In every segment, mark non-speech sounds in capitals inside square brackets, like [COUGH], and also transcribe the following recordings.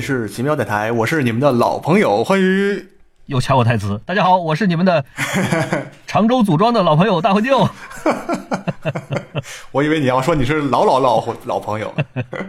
是奇妙电台，我是你们的老朋友欢愉。又抢我台词，大家好，我是你们的 [LAUGHS] 常州组装的老朋友大灰舅。[LAUGHS] 我以为你要说你是老老老老朋友。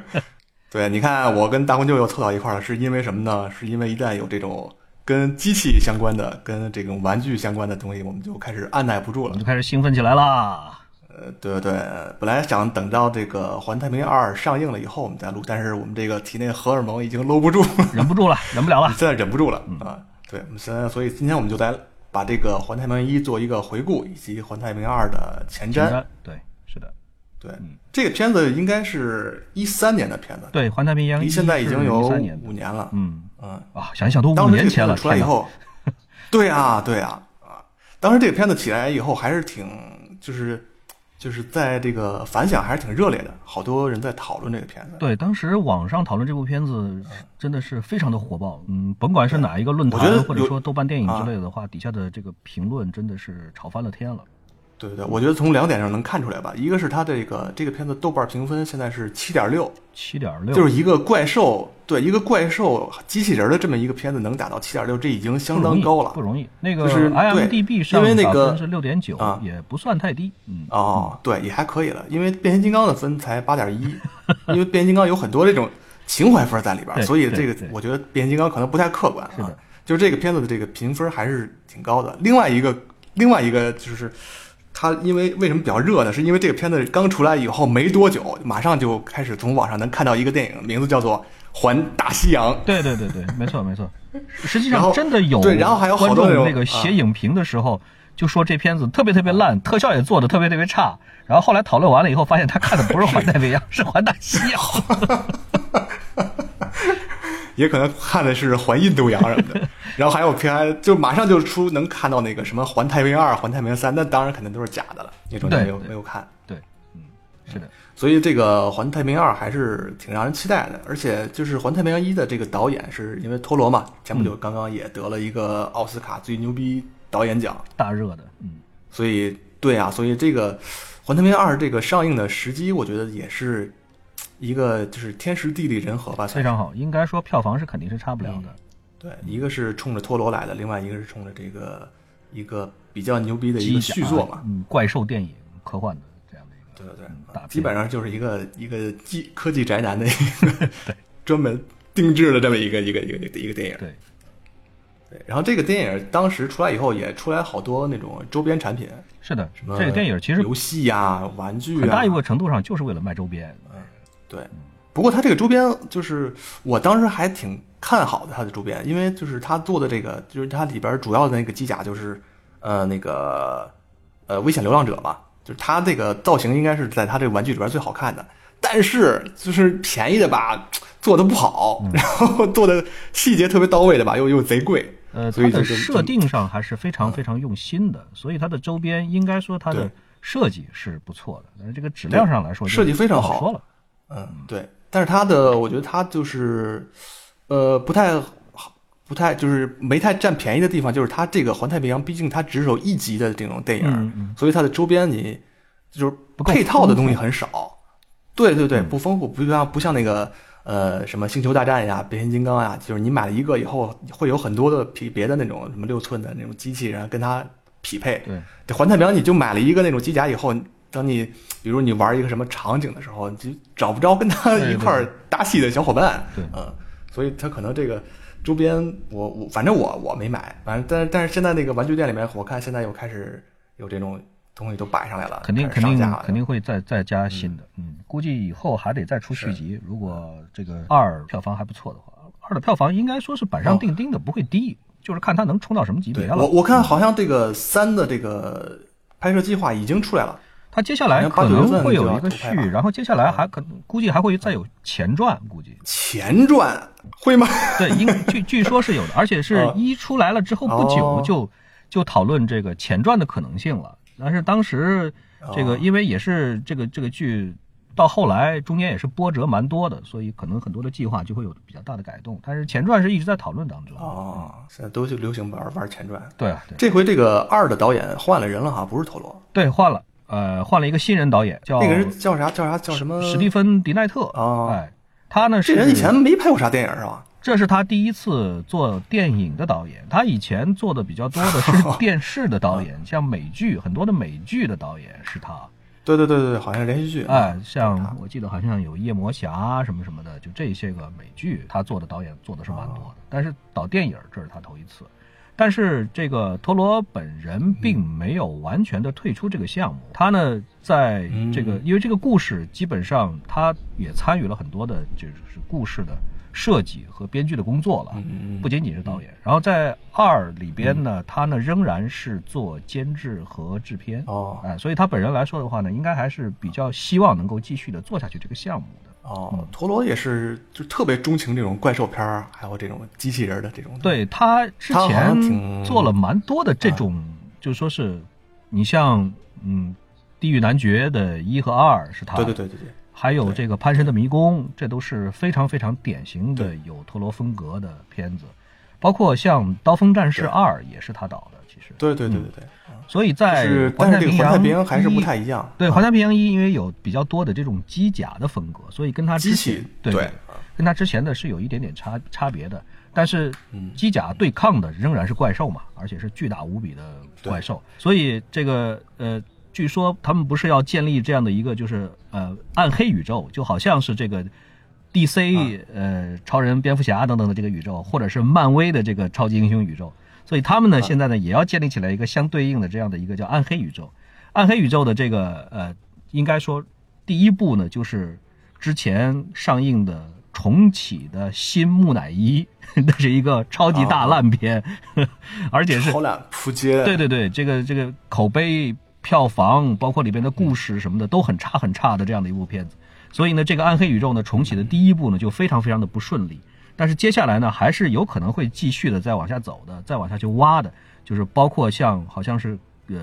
[LAUGHS] 对，你看我跟大灰舅又凑到一块儿了，是因为什么呢？是因为一旦有这种跟机器相关的、跟这种玩具相关的东西，我们就开始按耐不住了，就开始兴奋起来啦。呃，对对对，本来想等到这个《环太平洋二》上映了以后我们再录，但是我们这个体内荷尔蒙已经搂不住，忍不住了，[LAUGHS] 忍不了了，现在忍不住了啊！对，我们现在，所以今天我们就来把这个《环太平洋一》做一个回顾，以及《环太平洋二》的前瞻。对，是的，对，这个片子应该是一三年的片子。对，《环太平洋》一现在已经有五年了。嗯嗯啊，想一想都五年前了。出来以后，[LAUGHS] 对啊对啊啊！当时这个片子起来以后还是挺就是。就是在这个反响还是挺热烈的，好多人在讨论这个片子。对，当时网上讨论这部片子真的是非常的火爆。嗯，甭管是哪一个论坛或者说豆瓣电影之类的话，底下的这个评论真的是吵翻了天了。对对对，我觉得从两点上能看出来吧，一个是它这个这个片子豆瓣评分现在是七点六，七点六，就是一个怪兽，对一个怪兽机器人的这么一个片子能打到七点六，这已经相当高了，不容易。那个就是 IMDB 上那个是六点九，也不算太低。嗯，哦，对，也还可以了。因为变形金刚的分才八点一，因为变形金刚有很多这种情怀分在里边，所以这个我觉得变形金刚可能不太客观啊。就是这个片子的这个评分还是挺高的。另外一个，另外一个就是。它因为为什么比较热呢？是因为这个片子刚出来以后没多久，马上就开始从网上能看到一个电影，名字叫做《环大西洋》。对对对对，没错没错。实际上真的有对，然后还有观众那个写影评的时候就说这片子特别特别烂，特效也做的特别特别差。然后后来讨论完了以后，发现他看的不是《环太平洋》，是《环大西洋》。[LAUGHS] 也可能看的是环印度洋什么的，[LAUGHS] 然后还有片，就马上就出能看到那个什么环太平洋二、环太平洋三，那当然肯定都是假的了，那种没有没有看。对，嗯，是的。所以这个环太平洋二还是挺让人期待的，而且就是环太平洋一的这个导演是因为托罗嘛，前不久刚刚也得了一个奥斯卡最牛逼导演奖，大热的。嗯，所以对啊，所以这个环太平洋二这个上映的时机，我觉得也是。一个就是天时地利人和吧，非常好。应该说票房是肯定是差不了的。对，一个是冲着陀螺来的，另外一个是冲着这个一个比较牛逼的一个续作嘛，嗯，怪兽电影，科幻的这样的一个。对对对，基本上就是一个一个技科技宅男的一个对专门定制的这么一个一个一个一个电影。对对，然后这个电影当时出来以后，也出来好多那种周边产品。是的，什么这个电影其实游戏呀、玩具啊，很大一部分程度上就是为了卖周边。嗯。对，不过它这个周边就是我当时还挺看好的，它的周边，因为就是他做的这个，就是它里边主要的那个机甲就是呃那个呃危险流浪者嘛，就是它这个造型应该是在它这个玩具里边最好看的，但是就是便宜的吧，[TSK] 做的不好，然后做的细节特别到位的吧，又又贼贵，呃，它的设定上还是非常非常用心的，所以它的周边应该说它的设计是不错的，但是这个质量上来说设计非常好说了。嗯，对，但是它的，我觉得它就是，呃，不太好，不太就是没太占便宜的地方，就是它这个环太平洋，毕竟它只有一集的这种电影，所以它的周边你就是配套的东西很少。对对对，不丰富，不像不像那个呃什么星球大战呀、变形金刚呀，就是你买了一个以后会有很多的比别的那种什么六寸的那种机器人跟它匹配。对，环太平洋你就买了一个那种机甲以后。等你，比如你玩一个什么场景的时候，你就找不着跟他一块儿搭戏的小伙伴。对，嗯，所以他可能这个周边，我我反正我我没买，反正但但是现在那个玩具店里面，我看现在又开始有这种东西都摆上来了，肯定肯定肯定会再再加新的，嗯，估计以后还得再出续集。如果这个二票房还不错的话，二的票房应该说是板上钉钉的，不会低，就是看它能冲到什么级别了。我我看好像这个三的这个拍摄计划已经出来了。他接下来可能会有一个续，然后接下来还可估计还会再有前传，估计前传会吗？[LAUGHS] 对，应据据说是有的，而且是一出来了之后不久就就讨论这个前传的可能性了。但是当时这个因为也是这个这个剧到后来中间也是波折蛮多的，所以可能很多的计划就会有比较大的改动。但是前传是一直在讨论当中啊，现在都就流行玩玩前传。对啊，这回这个二的导演换了人了哈，不是陀螺，对，换了。呃，换了一个新人导演，叫那个人叫啥？叫啥？叫什么？史蒂芬·迪奈特。哦，哎，他呢？这人以前没拍过啥电影是吧？这是他第一次做电影的导演，他以前做的比较多的是 [LAUGHS] 电视的导演，像美剧很多的美剧的导演是他。对对对对，好像连续剧。哎，像我记得好像有夜魔侠什么什么的，就这些个美剧，他做的导演做的是蛮多的。但是导电影这是他头一次。但是这个陀螺本人并没有完全的退出这个项目，他呢在这个因为这个故事基本上他也参与了很多的就是故事的。设计和编剧的工作了，不仅仅是导演。然后在二里边呢，他呢仍然是做监制和制片。哦，哎，所以他本人来说的话呢，应该还是比较希望能够继续的做下去这个项目的。哦，陀螺也是就特别钟情这种怪兽片儿，还有这种机器人的这种。对他之前做了蛮多的这种，就说是你像嗯，《地狱男爵》的一和二是他。对对对对对。还有这个《潘神的迷宫》，这都是非常非常典型的有陀螺风格的片子，包括像《刀锋战士二》也是他导的。其实，对对对对对。所以在《环太平洋》还是不太一样。对《环太平洋一》，因为有比较多的这种机甲的风格，所以跟它之前对跟它之前的是有一点点差差别的。但是机甲对抗的仍然是怪兽嘛，而且是巨大无比的怪兽，所以这个呃。据说他们不是要建立这样的一个，就是呃暗黑宇宙，就好像是这个 DC 呃超人、蝙蝠侠等等的这个宇宙，或者是漫威的这个超级英雄宇宙。所以他们呢现在呢也要建立起来一个相对应的这样的一个叫暗黑宇宙。暗黑宇宙的这个呃，应该说第一部呢就是之前上映的重启的新木乃伊，[LAUGHS] 那是一个超级大烂片，[LAUGHS] 而且是超烂扑街。对对对，这个这个口碑。票房包括里边的故事什么的都很差很差的这样的一部片子，所以呢，这个暗黑宇宙呢重启的第一部呢就非常非常的不顺利，但是接下来呢还是有可能会继续的再往下走的，再往下去挖的，就是包括像好像是呃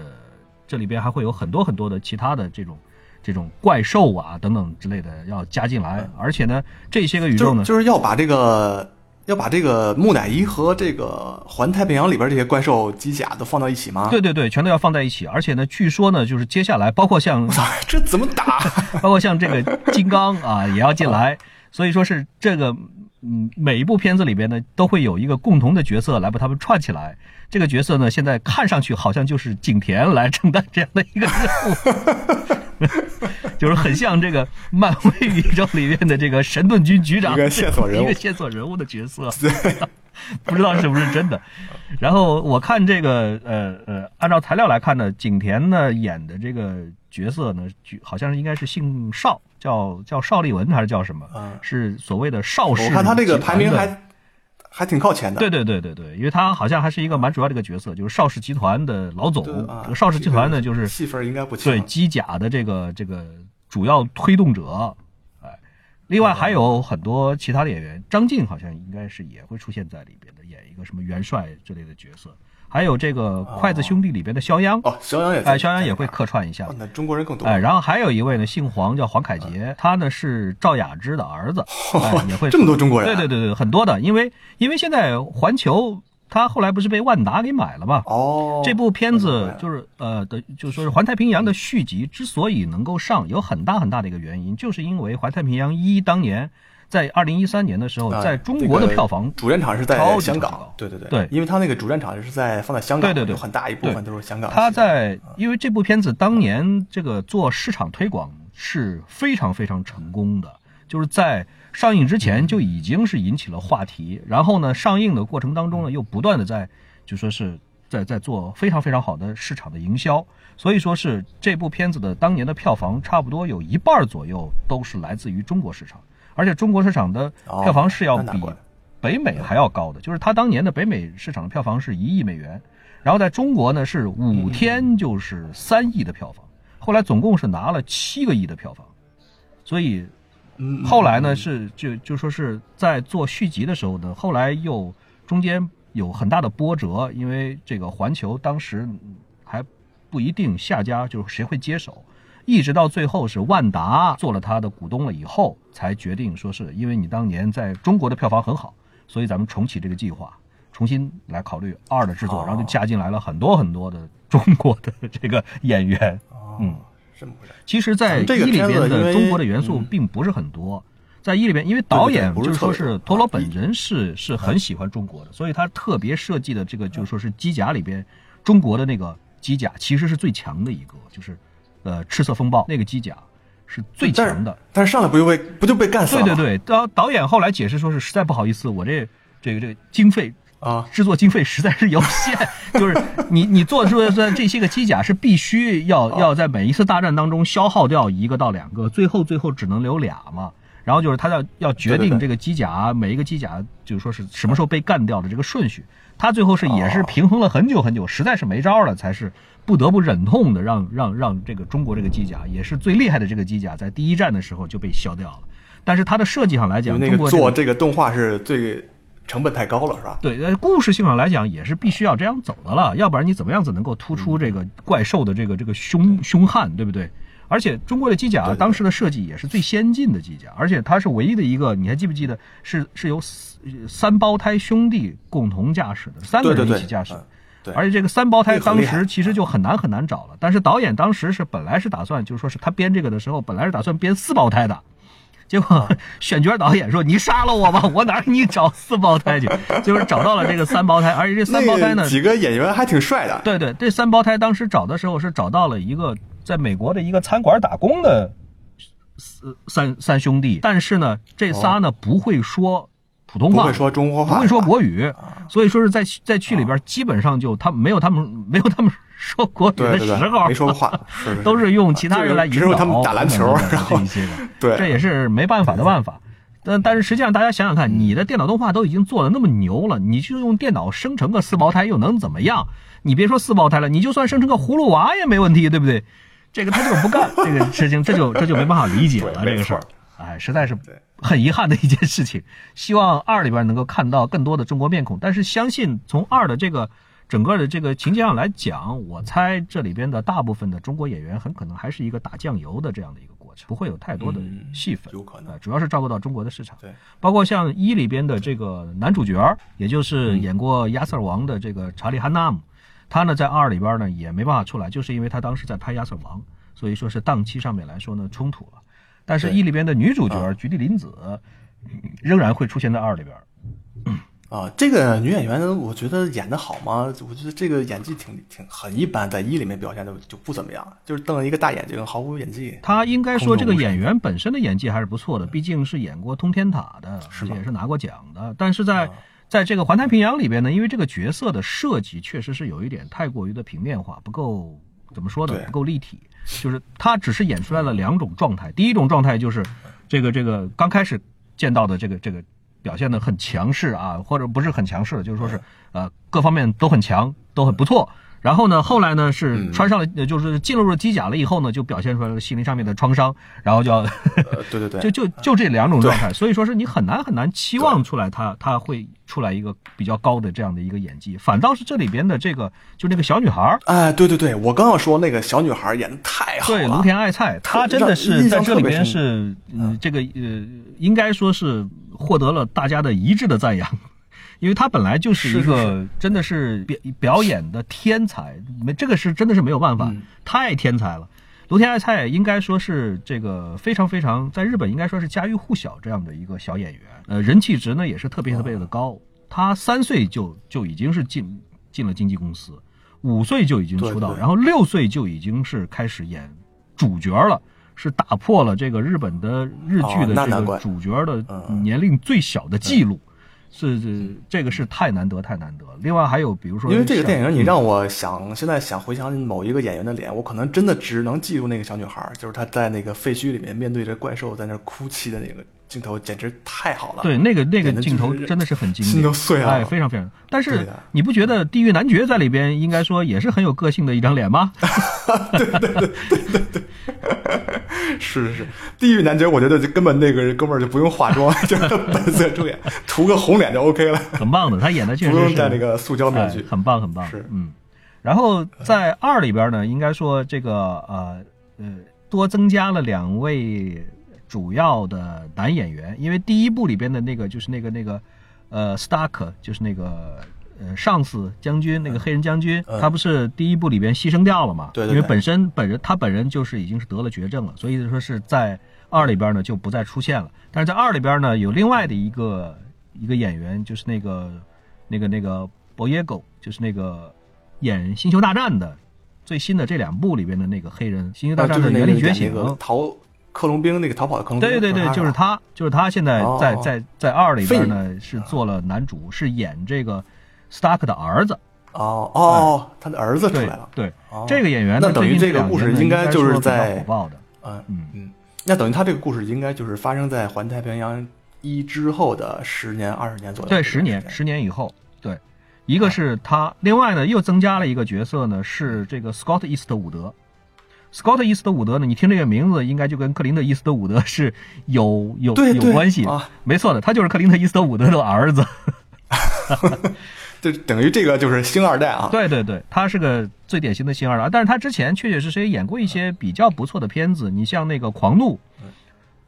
这里边还会有很多很多的其他的这种这种怪兽啊等等之类的要加进来，而且呢这些个宇宙呢就是要把这个。要把这个木乃伊和这个环太平洋里边这些怪兽机甲都放到一起吗？对对对，全都要放在一起。而且呢，据说呢，就是接下来包括像 [LAUGHS] 这怎么打，包括像这个金刚啊也要进来。[LAUGHS] 所以说是这个，嗯，每一部片子里边呢都会有一个共同的角色来把他们串起来。这个角色呢，现在看上去好像就是景甜来承担这样的一个任务。[LAUGHS] 就是很像这个漫威宇宙里面的这个神盾局局长，一个线索人物，[LAUGHS] 一个线索人物的角色，不知道是不是真的。然后我看这个，呃呃，按照材料来看呢，景甜呢演的这个角色呢，好像是应该是姓邵，叫叫邵立文还是叫什么？是所谓的邵氏。我看他这个排名还。还挺靠前的，对对对对对，因为他好像还是一个蛮主要的一个角色，就是邵氏集团的老总。这个邵氏集团呢，就是戏份应该不轻对机甲的这个这个主要推动者。哎，另外还有很多其他的演员，张晋好像应该是也会出现在里边的，演一个什么元帅之类的角色。还有这个筷子兄弟里边的肖央哦，肖央也哎，肖央也会客串一下。那中国人更多哎，然后还有一位呢，姓黄，叫黄凯杰，他呢是赵雅芝的儿子，也会这么多中国人。对对对对，很多的，因为因为现在环球他后来不是被万达给买了嘛？哦，这部片子就是呃的，就说是环太平洋的续集之所以能够上，有很大很大的一个原因，就是因为环太平洋一当年。在二零一三年的时候，在中国的票房主战场是在香港，对对对，对，因为他那个主战场是在放在香港，对对对，有很大一部分都是香港。他在因为这部片子当年这个做市场推广是非常非常成功的，就是在上映之前就已经是引起了话题，然后呢，上映的过程当中呢，又不断的在就说是在在做非常非常好的市场的营销，所以说是这部片子的当年的票房差不多有一半左右都是来自于中国市场。而且中国市场的票房是要比北美还要高的，就是它当年的北美市场的票房是一亿美元，然后在中国呢是五天就是三亿的票房，后来总共是拿了七个亿的票房，所以后来呢是就就说是在做续集的时候呢，后来又中间有很大的波折，因为这个环球当时还不一定下家就是谁会接手。一直到最后是万达做了他的股东了以后，才决定说是因为你当年在中国的票房很好，所以咱们重启这个计划，重新来考虑二的制作，然后就加进来了很多很多的中国的 [LAUGHS] 这个演员。嗯，这么回事。其实，在一里边的中国的元素并不是很多，在一里边，因为导演就是说是陀螺本人是是很喜欢中国的，所以他特别设计的这个就是说是机甲里边，中国的那个机甲其实是最强的一个，就是呃赤色风暴那个机甲是最强的。但是上来不就被不就被干死了？对对对，导导演后来解释说是实在不好意思，我这这个这个经费。啊，制作经费实在是有限，[LAUGHS] 就是你你做出的这些个机甲是必须要要在每一次大战当中消耗掉一个到两个，最后最后只能留俩嘛。然后就是他要要决定这个机甲每一个机甲就是说是什么时候被干掉的这个顺序，他最后是也是平衡了很久很久，实在是没招了，才是不得不忍痛的让让让这个中国这个机甲也是最厉害的这个机甲在第一战的时候就被消掉了。但是它的设计上来讲，那个做这个动画是最。成本太高了，是吧？对，呃，故事性上来讲也是必须要这样走的了，要不然你怎么样子能够突出这个怪兽的这个这个凶凶悍，对不对？而且中国的机甲当时的设计也是最先进的机甲，而且它是唯一的一个，你还记不记得是是由三胞胎兄弟共同驾驶的，三个人一起驾驶。对，而且这个三胞胎当时其实就很难很难找了，但是导演当时是本来是打算，就是说是他编这个的时候，本来是打算编四胞胎的。结果 [LAUGHS] 选角导演说：“你杀了我吧，我哪给你找四胞胎去？” [LAUGHS] 就是找到了这个三胞胎，而且这三胞胎呢，几个演员还挺帅的。对对，这三胞胎当时找的时候是找到了一个在美国的一个餐馆打工的三三兄弟，但是呢，这仨呢不会说普通话，不会说中国话，不会说国语，所以说是在在剧里边基本上就他没有他们没有他们。说国语的时候。没说过话，[LAUGHS] 都是用其他人来引导他们打篮球，然后这些个，对，这也是没办法的办法。但但是实际上，大家想想看，你的电脑动画都已经做的那么牛了，你就用电脑生成个四胞胎又能怎么样？你别说四胞胎了，你就算生成个葫芦娃也没问题，对不对？这个他就是不干这个事情，这就这就没办法理解了这个事儿。哎，实在是很遗憾的一件事情。希望二里边能够看到更多的中国面孔，但是相信从二的这个。整个的这个情节上来讲，我猜这里边的大部分的中国演员很可能还是一个打酱油的这样的一个过程，不会有太多的戏份，有可能，主要是照顾到中国的市场。对，包括像一里边的这个男主角，也就是演过亚瑟王的这个查理汉纳姆，他呢在二里边呢也没办法出来，就是因为他当时在拍亚瑟王，所以说是档期上面来说呢冲突了。但是一里边的女主角菊地凛子仍然会出现在二里边。啊，这个女演员我觉得演的好吗？我觉得这个演技挺挺很一般，在一里面表现的就不怎么样，就是瞪一个大眼睛，毫无演技。她应该说这个演员本身的演技还是不错的，毕竟是演过《通天塔》的，而且也是拿过奖的。但是在在这个《环太平洋》里边呢，因为这个角色的设计确实是有一点太过于的平面化，不够怎么说呢？不够立体。就是他只是演出来了两种状态，第一种状态就是这个这个刚开始见到的这个这个。表现的很强势啊，或者不是很强势，就是说是呃各方面都很强，都很不错。然后呢，后来呢是穿上了，就是进入了机甲了以后呢，就表现出来了心灵上面的创伤，然后就要，对对对，[LAUGHS] 就就就这两种状态。所以说是你很难很难期望出来他他会出来一个比较高的这样的一个演技。反倒是这里边的这个就那个小女孩儿，哎，对对对，我刚要说那个小女孩演的太好了，对，芦田爱菜，她真的是在这里边是嗯这个呃应该说是获得了大家的一致的赞扬。因为他本来就是一个真的是表表演的天才，没这个是真的是没有办法，太天才了。罗天爱菜应该说是这个非常非常在日本应该说是家喻户晓这样的一个小演员，呃，人气值呢也是特别特别的高。他三岁就就已经是进进了经纪公司，五岁就已经出道，然后六岁就已经是开始演主角了，是打破了这个日本的日剧的这个主角的年龄最小的记录。是是，这个是太难得太难得了。另外还有，比如说，因为这个电影，你让我想现在想回想某一个演员的脸，我可能真的只能记住那个小女孩，就是她在那个废墟里面面对着怪兽在那哭泣的那个镜头，简直太好了。对，那个那个镜头真的是很经典，心都碎了，哎，非常非常。但是你不觉得地狱男爵在里边应该说也是很有个性的一张脸吗？[LAUGHS] 对对对对对对。是是是，地狱男爵，我觉得就根本那个哥们儿就不用化妆，[LAUGHS] 就是本色出演，涂个红脸就 OK 了，很棒的。他演的确实不用戴那个塑胶面具，很棒很棒。是嗯，然后在二里边呢，应该说这个呃呃多增加了两位主要的男演员，因为第一部里边的那个就是那个那个呃 Stark，就是那个。呃，上司将军那个黑人将军，他不是第一部里边牺牲掉了嘛？对，因为本身本人他本人就是已经是得了绝症了，所以说是在二里边呢就不再出现了。但是在二里边呢，有另外的一个一个演员，就是那个那个那个博耶狗，就是那个演《星球大战》的最新的这两部里边的那个黑人，《星球大战》的原力觉醒，逃克隆兵那个逃跑的克隆兵，对对对，就是他，就是他。现在在在在二里边呢是做了男主，是演这个 Stark 的儿子。哦哦，他的儿子出来了。对，这个演员那等于这个故事应该就是在火爆的。嗯嗯嗯，那等于他这个故事应该就是发生在环太平洋一之后的十年二十年左右。对，十年十年以后。对，一个是他，另外呢又增加了一个角色呢，是这个 Scott 伊斯特伍德。Scott 伊斯特伍德呢，你听这个名字应该就跟克林特伊斯特伍德是有有有关系。啊没错的，他就是克林特伊斯特伍德的儿子。[LAUGHS] 就等于这个就是星二代啊！[LAUGHS] 对对对，他是个最典型的星二代，但是他之前确确实实也演过一些比较不错的片子，你像那个《狂怒》，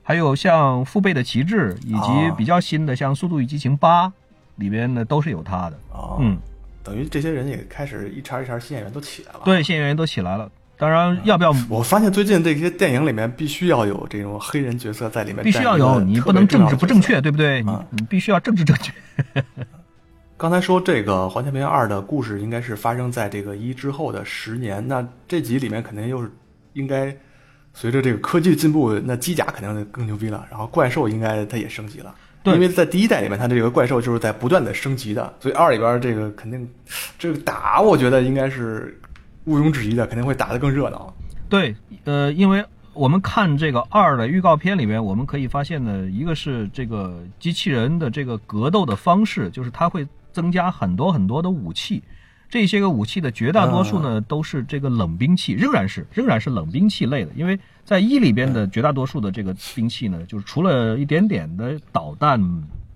还有像《父辈的旗帜》，以及比较新的像《速度与激情八》里边呢，都是有他的。嗯，等于这些人也开始一茬一茬新演员都起来了。对，新演员都起来了。当然，要不要？我发现最近这些电影里面必须要有这种黑人角色在里面，必须要有，你不能政治不正确，对不对？你你必须要政治正确。[LAUGHS] 刚才说这个《环太平洋二》的故事应该是发生在这个一之后的十年，那这集里面肯定又是应该随着这个科技进步，那机甲肯定更牛逼了，然后怪兽应该它也升级了，因为在第一代里面它这个怪兽就是在不断的升级的，所以二里边这个肯定这个打，我觉得应该是毋庸置疑的，肯定会打得更热闹。对，呃，因为我们看这个二的预告片里面，我们可以发现呢，一个是这个机器人的这个格斗的方式，就是它会。增加很多很多的武器，这些个武器的绝大多数呢都是这个冷兵器，仍然是仍然是冷兵器类的。因为在一里边的绝大多数的这个兵器呢，就是除了一点点的导弹，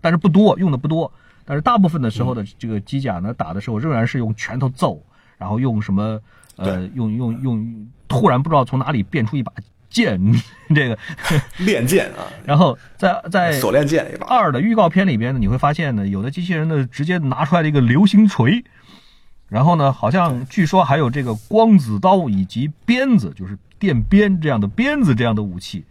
但是不多，用的不多。但是大部分的时候的这个机甲呢，打的时候仍然是用拳头揍，然后用什么呃，用用用，突然不知道从哪里变出一把。剑，这个 [LAUGHS] 练剑啊，[LAUGHS] 然后在在锁链剑一把二的预告片里边呢，你会发现呢，有的机器人呢直接拿出来了一个流星锤，然后呢，好像据说还有这个光子刀以及鞭子，就是电鞭这样的鞭子这样的武器，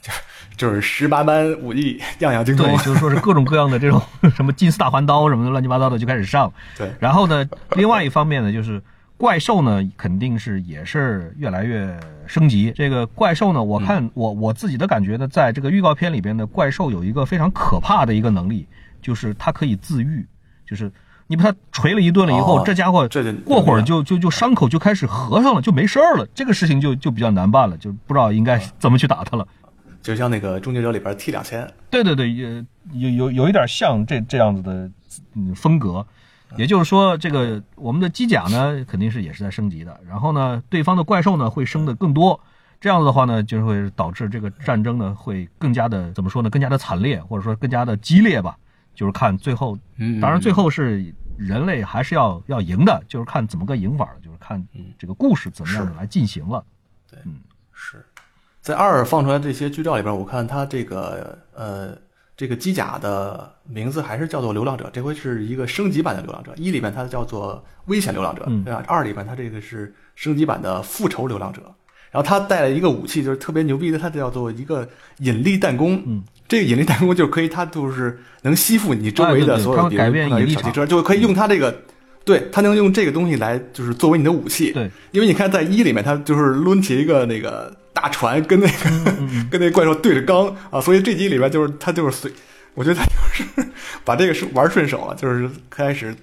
就 [LAUGHS] 就是十八般武艺，样样精通。对，就是说是各种各样的这种什么金丝大环刀什么的乱七八糟的就开始上。对，然后呢，另外一方面呢，就是。怪兽呢，肯定是也是越来越升级。这个怪兽呢，我看我我自己的感觉呢，在这个预告片里边的怪兽有一个非常可怕的一个能力，就是它可以自愈。就是你把它锤了一顿了以后，这家伙过会儿就就就伤口就开始合上了，就没事儿了。这个事情就就比较难办了，就不知道应该怎么去打它了。就像那个终结者里边 T 两千，对对对，有有有有一点像这这样子的风格。也就是说，这个我们的机甲呢，肯定是也是在升级的。然后呢，对方的怪兽呢会升的更多。这样子的话呢，就会导致这个战争呢会更加的怎么说呢？更加的惨烈，或者说更加的激烈吧。就是看最后，当然最后是人类还是要要赢的，就是看怎么个赢法，就是看这个故事怎么样的来进行了。对，嗯，是在二放出来这些剧照里边，我看他这个呃。这个机甲的名字还是叫做流浪者，这回是一个升级版的流浪者。一里面它叫做危险流浪者，对吧？二里面它这个是升级版的复仇流浪者。然后他带了一个武器，就是特别牛逼的，它叫做一个引力弹弓。嗯，这个引力弹弓就可以，它就是能吸附你周围的所有敌人。改变引力场，就可以用它这个，对，他能用这个东西来就是作为你的武器。对，因为你看在一里面，他就是抡起一个那个。大船跟那个跟那个怪兽对着刚啊，所以这集里边就是他就是随，我觉得他就是把这个是玩顺手了，就是开始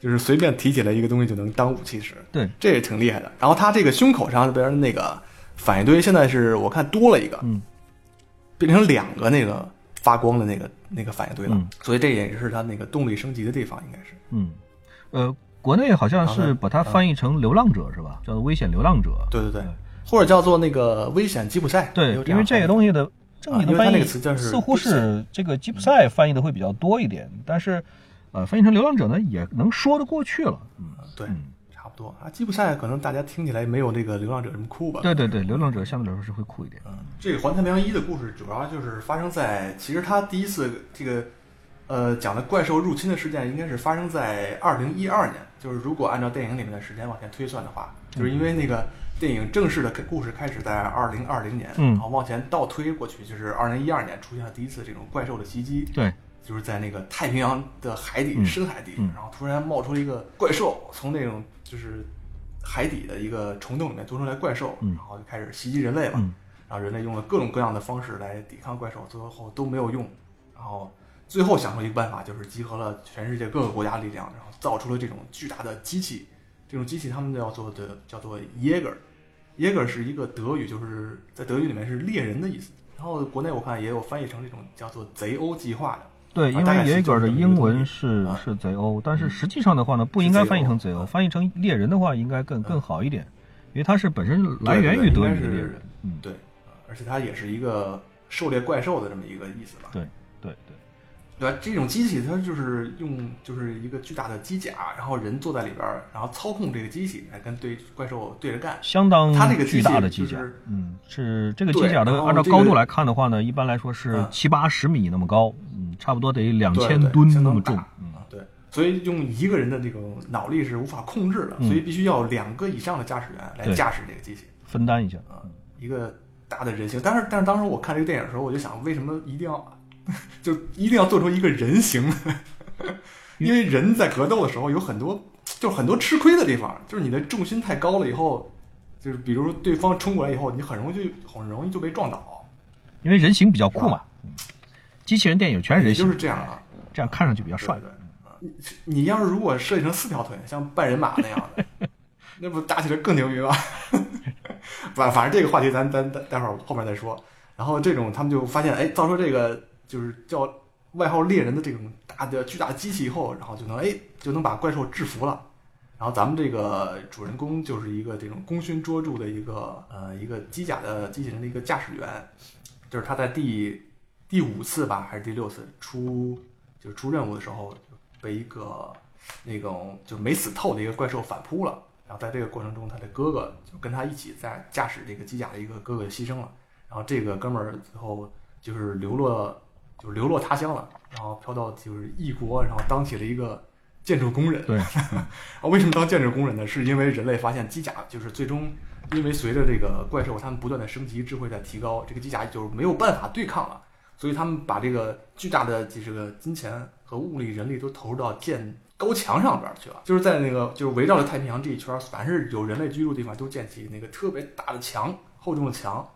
就是随便提起来一个东西就能当武器使，对，这也挺厉害的。然后他这个胸口上边那个反应堆现在是我看多了一个，嗯，变成两个那个发光的那个那个反应堆了，所以这也是他那个动力升级的地方，应该是，嗯，呃，国内好像是把它翻译成流浪者是吧？叫做危险流浪者，对对对。或者叫做那个危险吉普赛，对，因为这个东西的正经的翻译似乎是这个吉普赛翻译的会比较多一点，但是，呃，翻译成流浪者呢也能说得过去了。嗯，对，差不多啊。吉普赛可能大家听起来没有那个流浪者这么酷吧？对对对，流浪者相对来说是会酷一点。嗯，这个环太平洋一的故事主要就是发生在其实他第一次这个呃，讲的怪兽入侵的事件应该是发生在二零一二年，就是如果按照电影里面的时间往前推算的话，就是因为那个电影正式的故事开始在二零二零年，然后往前倒推过去，就是二零一二年出现了第一次这种怪兽的袭击。对，就是在那个太平洋的海底深海底，然后突然冒出了一个怪兽，从那种就是海底的一个虫洞里面钻出来怪兽，然后就开始袭击人类嘛。然后人类用了各种各样的方式来抵抗怪兽，最后都没有用，然后。最后想出一个办法，就是集合了全世界各个国家力量，然后造出了这种巨大的机器。这种机器他们叫做的叫做 Jäger，Jäger 是一个德语，就是在德语里面是猎人的意思。然后国内我看也有翻译成这种叫做贼欧计划的。对，因为 Jäger 的英文是是贼欧，但是实际上的话呢，不应该翻译成贼欧，翻译成猎人的话应该更更好一点，因为它是本身来源于德语的猎人。嗯，对，而且它也是一个狩猎怪兽的这么一个意思吧？对，对，对。对吧？这种机器它就是用就是一个巨大的机甲，然后人坐在里边儿，然后操控这个机器来跟对怪兽对着干。相当它这个巨大的机甲，嗯，是这个机甲的按照高度来看的话呢，一般来说是七八十米那么高，嗯，差不多得两千吨那么重，嗯，对。所以用一个人的这种脑力是无法控制的，所以必须要两个以上的驾驶员来驾驶这个机器，分担一下啊，一个大的人性。但是但是当时我看这个电影的时候，我就想，为什么一定要？[LAUGHS] 就一定要做出一个人形，[LAUGHS] 因为人在格斗的时候有很多，就是很多吃亏的地方，就是你的重心太高了以后，就是比如对方冲过来以后，你很容易就很容易就被撞倒，因为人形比较酷嘛。机器人电影全是人形，就是这样啊，这样看上去比较帅。你你要是如果设计成四条腿，像半人马那样的，[LAUGHS] 那不打起来更牛逼吗？反反正这个话题咱咱待待会儿后面再说。然后这种他们就发现，哎，造出这个。就是叫外号猎人的这种大的巨大机器以后，然后就能哎就能把怪兽制服了。然后咱们这个主人公就是一个这种功勋卓著的一个呃一个机甲的机器人的一个驾驶员，就是他在第第五次吧还是第六次出就是出任务的时候，被一个那种就没死透的一个怪兽反扑了。然后在这个过程中，他的哥哥就跟他一起在驾驶这个机甲的一个哥哥牺牲了。然后这个哥们儿最后就是流落。就是流落他乡了，然后飘到就是异国，然后当起了一个建筑工人。对，[LAUGHS] 啊，为什么当建筑工人呢？是因为人类发现机甲就是最终，因为随着这个怪兽他们不断的升级，智慧在提高，这个机甲就是没有办法对抗了，所以他们把这个巨大的这个金钱和物力、人力都投入到建高墙上边去了。就是在那个就是围绕着太平洋这一圈，凡是有人类居住的地方，都建起那个特别大的墙、厚重的墙，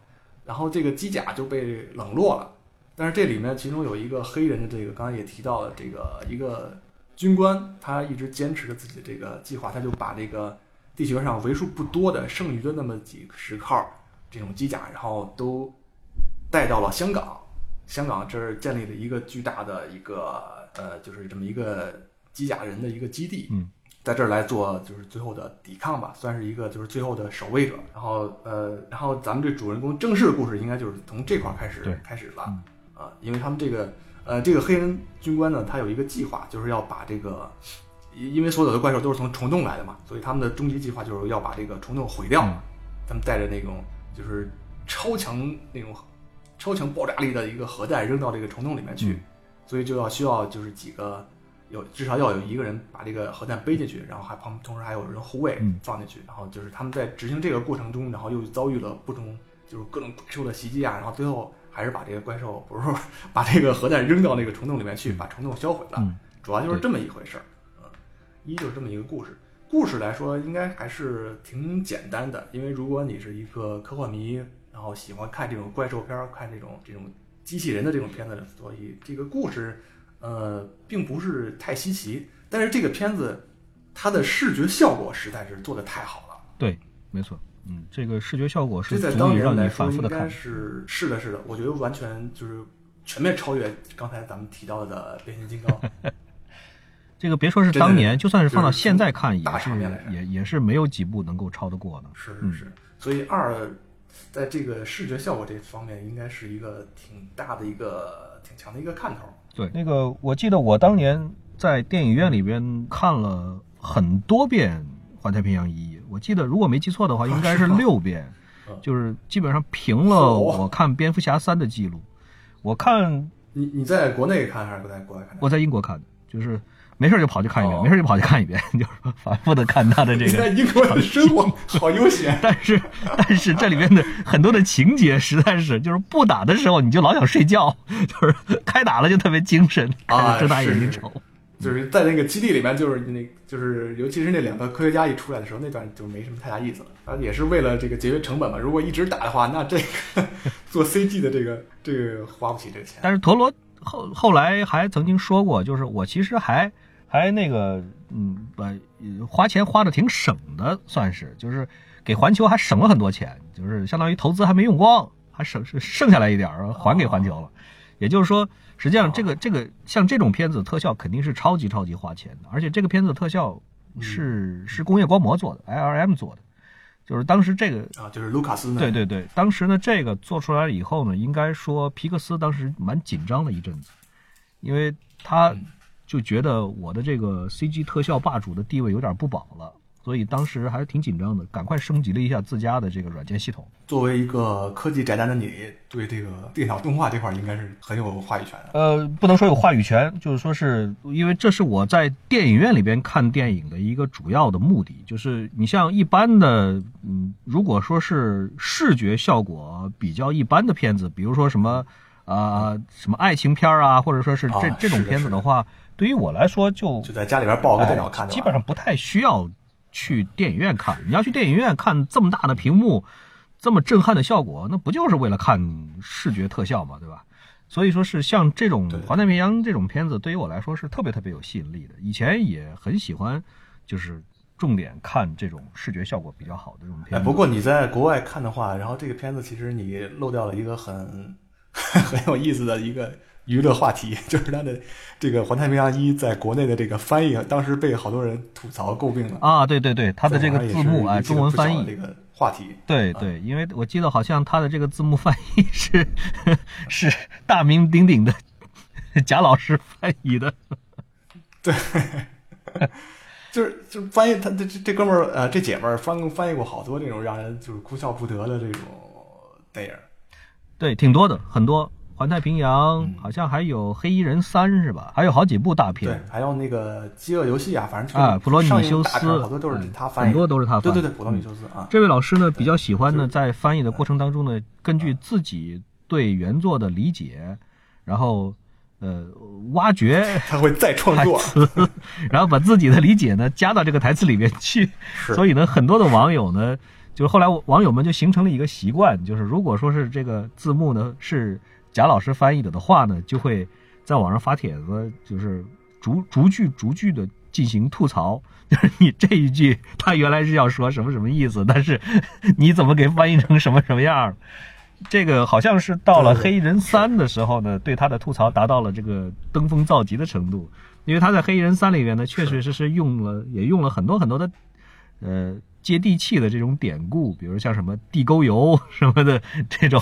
然后这个机甲就被冷落了。但是这里面其中有一个黑人的这个，刚才也提到了这个一个军官，他一直坚持着自己的这个计划，他就把这个地球上为数不多的剩余的那么几十号这种机甲，然后都带到了香港，香港这儿建立了一个巨大的一个呃，就是这么一个机甲人的一个基地，嗯，在这儿来做就是最后的抵抗吧，算是一个就是最后的守卫者。然后呃，然后咱们这主人公正式的故事应该就是从这块开始开始了。啊，因为他们这个，呃，这个黑人军官呢，他有一个计划，就是要把这个，因为所有的怪兽都是从虫洞来的嘛，所以他们的终极计划就是要把这个虫洞毁掉。他们带着那种就是超强那种超强爆炸力的一个核弹扔到这个虫洞里面去，所以就要需要就是几个有至少要有一个人把这个核弹背进去，然后还旁同时还有人护卫放进去，然后就是他们在执行这个过程中，然后又遭遇了不同就是各种怪兽的袭击啊，然后最后。还是把这个怪兽，不是说把这个核弹扔到那个虫洞里面去，把虫洞销毁了。主要就是这么一回事儿。嗯，一就是这么一个故事。故事来说，应该还是挺简单的。因为如果你是一个科幻迷，然后喜欢看这种怪兽片儿，看这种这种机器人的这种片子，所以这个故事，呃，并不是太稀奇。但是这个片子，它的视觉效果实在是做的太好了。对，没错。嗯，这个视觉效果是足以让你反复的看。是是的，是的，我觉得完全就是全面超越刚才咱们提到的变形金刚。[LAUGHS] 这个别说是当年，就算是放到现在看，也是也也是没有几部能够超得过的。是是是，所以二在这个视觉效果这方面，应该是一个挺大的一个挺强的一个看头。对，那个我记得我当年在电影院里边看了很多遍《环太平洋一》。我记得，如果没记错的话，应该是六遍，就是基本上平了我看蝙蝠侠三的记录。我看你你在国内看还是在国外看？我在英国看的，就是没事就跑去看一遍，没事就跑去看一遍，[LAUGHS] 就是反复的看他的这个。在英国的生活好悠闲，[LAUGHS] 但是但是这里面的很多的情节实在是，就是不打的时候你就老想睡觉，[LAUGHS] 就是开打了就特别精神，睁大眼睛瞅。就是在那个基地里面，就是那，就是尤其是那两个科学家一出来的时候，那段就没什么太大意思了。啊，也是为了这个节约成本嘛。如果一直打的话，那这个做 CG 的这个这个花不起这个钱。但是陀螺后后来还曾经说过，就是我其实还还那个嗯，把花钱花的挺省的，算是就是给环球还省了很多钱，就是相当于投资还没用光，还省剩下来一点还给环球了。也就是说。实际上，这个这个像这种片子特效肯定是超级超级花钱的，而且这个片子特效是是工业光魔做的，L R M 做的，就是当时这个啊，就是卢卡斯对对对，当时呢这个做出来了以后呢，应该说皮克斯当时蛮紧张的一阵子，因为他就觉得我的这个 C G 特效霸主的地位有点不保了。所以当时还是挺紧张的，赶快升级了一下自家的这个软件系统。作为一个科技宅男的你，对这个电脑动画这块应该是很有话语权的。呃，不能说有话语权，就是说是因为这是我在电影院里边看电影的一个主要的目的。就是你像一般的，嗯，如果说是视觉效果比较一般的片子，比如说什么啊什么爱情片啊，或者说是这这种片子的话，对于我来说就就在家里边抱个电脑看，基本上不太需要。去电影院看，你要去电影院看这么大的屏幕，这么震撼的效果，那不就是为了看视觉特效嘛，对吧？所以说是像这种《环太平洋》这种片子，对于我来说是特别特别有吸引力的。以前也很喜欢，就是重点看这种视觉效果比较好的这种片子。不过你在国外看的话，然后这个片子其实你漏掉了一个很 [LAUGHS] 很有意思的一个。娱乐话题 [LAUGHS] 就是他的这个《环太平洋一》在国内的这个翻译，当时被好多人吐槽诟病了啊！对对对，他的这个字幕啊，中文翻译这个话题，对对，因为我记得好像他的这个字幕翻译是 [LAUGHS] 是大名鼎鼎的 [LAUGHS] 贾老师翻译的，对，就是就是翻译他这这哥们儿呃这姐们儿翻翻译过好多这种让人就是哭笑不得的这种电影，对，挺多的，很多。环太平洋好像还有黑衣人三是吧？还有好几部大片，对，还有那个饥饿游戏啊，反正啊，普罗米修斯，好多都是他翻译，很多都是他翻译。对对对，普罗米修斯啊。这位老师呢，比较喜欢呢，在翻译的过程当中呢，根据自己对原作的理解，然后呃挖掘，[LAUGHS] 他会再创作，[LAUGHS] 然后把自己的理解呢加到这个台词里面去。所以呢，很多的网友呢，就是后来网友们就形成了一个习惯，就是如果说是这个字幕呢是。贾老师翻译的的话呢，就会在网上发帖子，就是逐逐句逐句的进行吐槽，就 [LAUGHS] 是你这一句他原来是要说什么什么意思，但是你怎么给翻译成什么什么样？这个好像是到了《黑衣人三》的时候呢，对他的吐槽达到了这个登峰造极的程度，因为他在《黑衣人三》里面呢，确确实实用了也用了很多很多的，呃。接地气的这种典故，比如像什么地沟油 [LAUGHS] 什么的这种，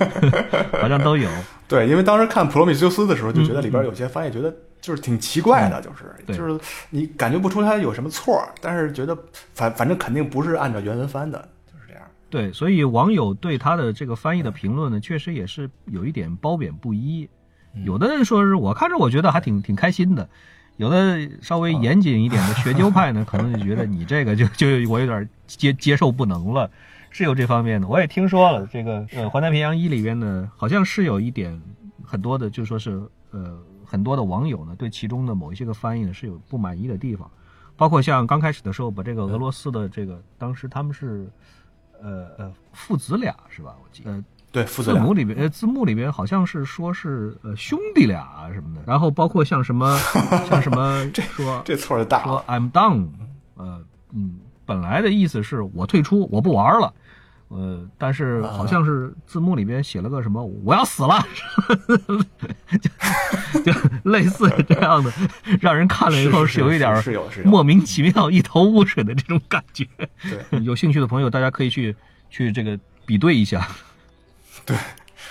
[LAUGHS] 好像都有。对，因为当时看《普罗米修斯》的时候，就觉得里边有些翻译觉得就是挺奇怪的，就是就是你感觉不出它有什么错，但是觉得反反正肯定不是按照原文翻的，就是这样。对，所以网友对他的这个翻译的评论呢，确实也是有一点褒贬不一。有的人说是我看着我觉得还挺挺开心的。有的稍微严谨一点的学究派呢，可能就觉得你这个就就我有点接接受不能了，是有这方面的。我也听说了，这个呃《环太平洋一》里边呢，好像是有一点很多的，就说是呃很多的网友呢对其中的某一些个翻译呢是有不满意的地方，包括像刚开始的时候把这个俄罗斯的这个当时他们是呃呃父子俩是吧？我记得。对，字母里面呃，字幕里面好像是说是呃兄弟俩啊什么的，然后包括像什么 [LAUGHS] 像什么这说这错就大，说 I'm done，呃嗯，本来的意思是我退出，我不玩了，呃，但是好像是字幕里边写了个什么我要死了，[LAUGHS] 就就类似这样的，让人看了以后是有一点是有是莫名其妙一头雾水的这种感觉。对，[LAUGHS] 有兴趣的朋友大家可以去去这个比对一下。对，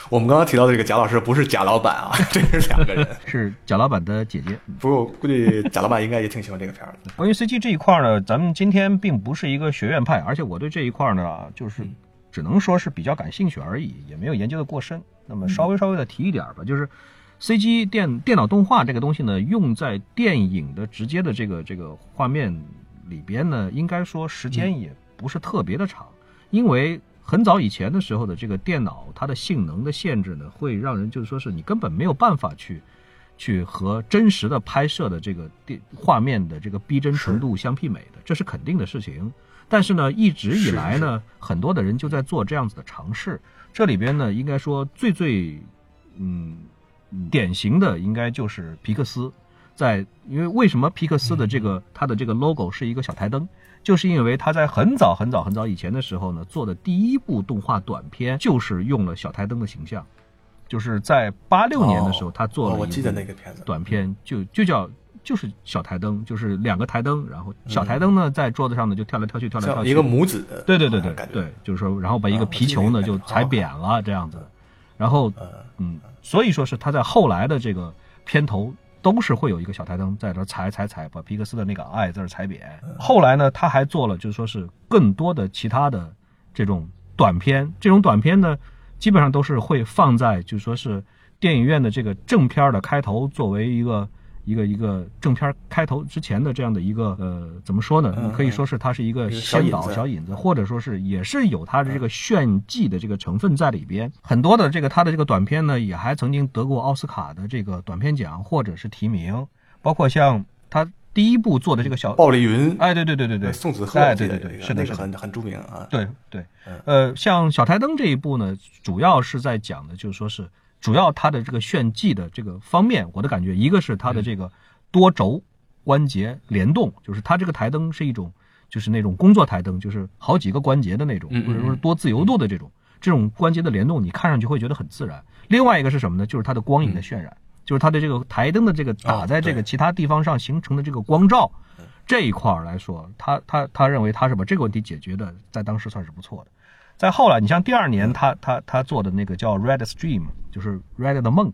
我们刚刚提到的这个贾老师不是贾老板啊，[LAUGHS] 这是两个人，[LAUGHS] 是贾老板的姐姐。不过估计贾老板应该也挺喜欢这个片儿的。[LAUGHS] 关于 CG 这一块呢，咱们今天并不是一个学院派，而且我对这一块呢，就是只能说是比较感兴趣而已，也没有研究的过深。那么稍微稍微的提一点吧，就是 CG 电电脑动画这个东西呢，用在电影的直接的这个这个画面里边呢，应该说时间也不是特别的长，因为很早以前的时候的这个电脑，它的性能的限制呢，会让人就是说是你根本没有办法去去和真实的拍摄的这个电画面的这个逼真程度相媲美的，这是肯定的事情。但是呢，一直以来呢，很多的人就在做这样子的尝试。这里边呢，应该说最最嗯典型的，应该就是皮克斯。在因为为什么皮克斯的这个它的这个 logo 是一个小台灯，就是因为他在很早很早很早以前的时候呢，做的第一部动画短片就是用了小台灯的形象，就是在八六年的时候，他做了我记得那个片子短片，就就叫。就是小台灯，就是两个台灯，然后小台灯呢在桌子上呢就跳来跳去，跳来跳去。一个拇指。对对对对对，就是说，然后把一个皮球呢就踩扁了这样子，然后嗯，所以说是他在后来的这个片头都是会有一个小台灯在这踩踩踩，把皮克斯的那个爱字踩扁。后来呢，他还做了就是说是更多的其他的这种短片，这种短片呢基本上都是会放在就是说是电影院的这个正片的开头作为一个。一个一个正片开头之前的这样的一个呃，怎么说呢？你可以说是它是一个先导小引子，或者说是也是有它的这个炫技的这个成分在里边。很多的这个它的这个短片呢，也还曾经得过奥斯卡的这个短片奖或者是提名，包括像他第一部做的这个小暴力云，哎，对对对对对，宋子赫，哎，对对对，是那是很很著名啊。对对，呃，像小台灯这一部呢，主要是在讲的就是说是。主要它的这个炫技的这个方面，我的感觉，一个是它的这个多轴关节联动，就是它这个台灯是一种，就是那种工作台灯，就是好几个关节的那种，或者说是多自由度的这种，这种关节的联动，你看上去会觉得很自然。另外一个是什么呢？就是它的光影的渲染，就是它的这个台灯的这个打在这个其他地方上形成的这个光照，这一块来说，他他他认为他是把这个问题解决的，在当时算是不错的。再后来，你像第二年他他他做的那个叫 Red Stream，就是 Red 的梦，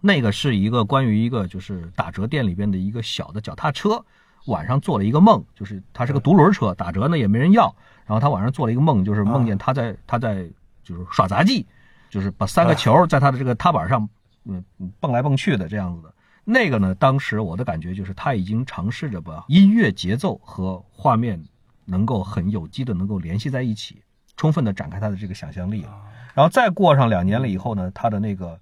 那个是一个关于一个就是打折店里边的一个小的脚踏车，晚上做了一个梦，就是它是个独轮车，打折呢也没人要，然后他晚上做了一个梦，就是梦见他在他在就是耍杂技，就是把三个球在他的这个踏板上嗯蹦来蹦去的这样子。的，那个呢，当时我的感觉就是他已经尝试着把音乐节奏和画面能够很有机的能够联系在一起。充分的展开他的这个想象力了，然后再过上两年了以后呢，他的那个，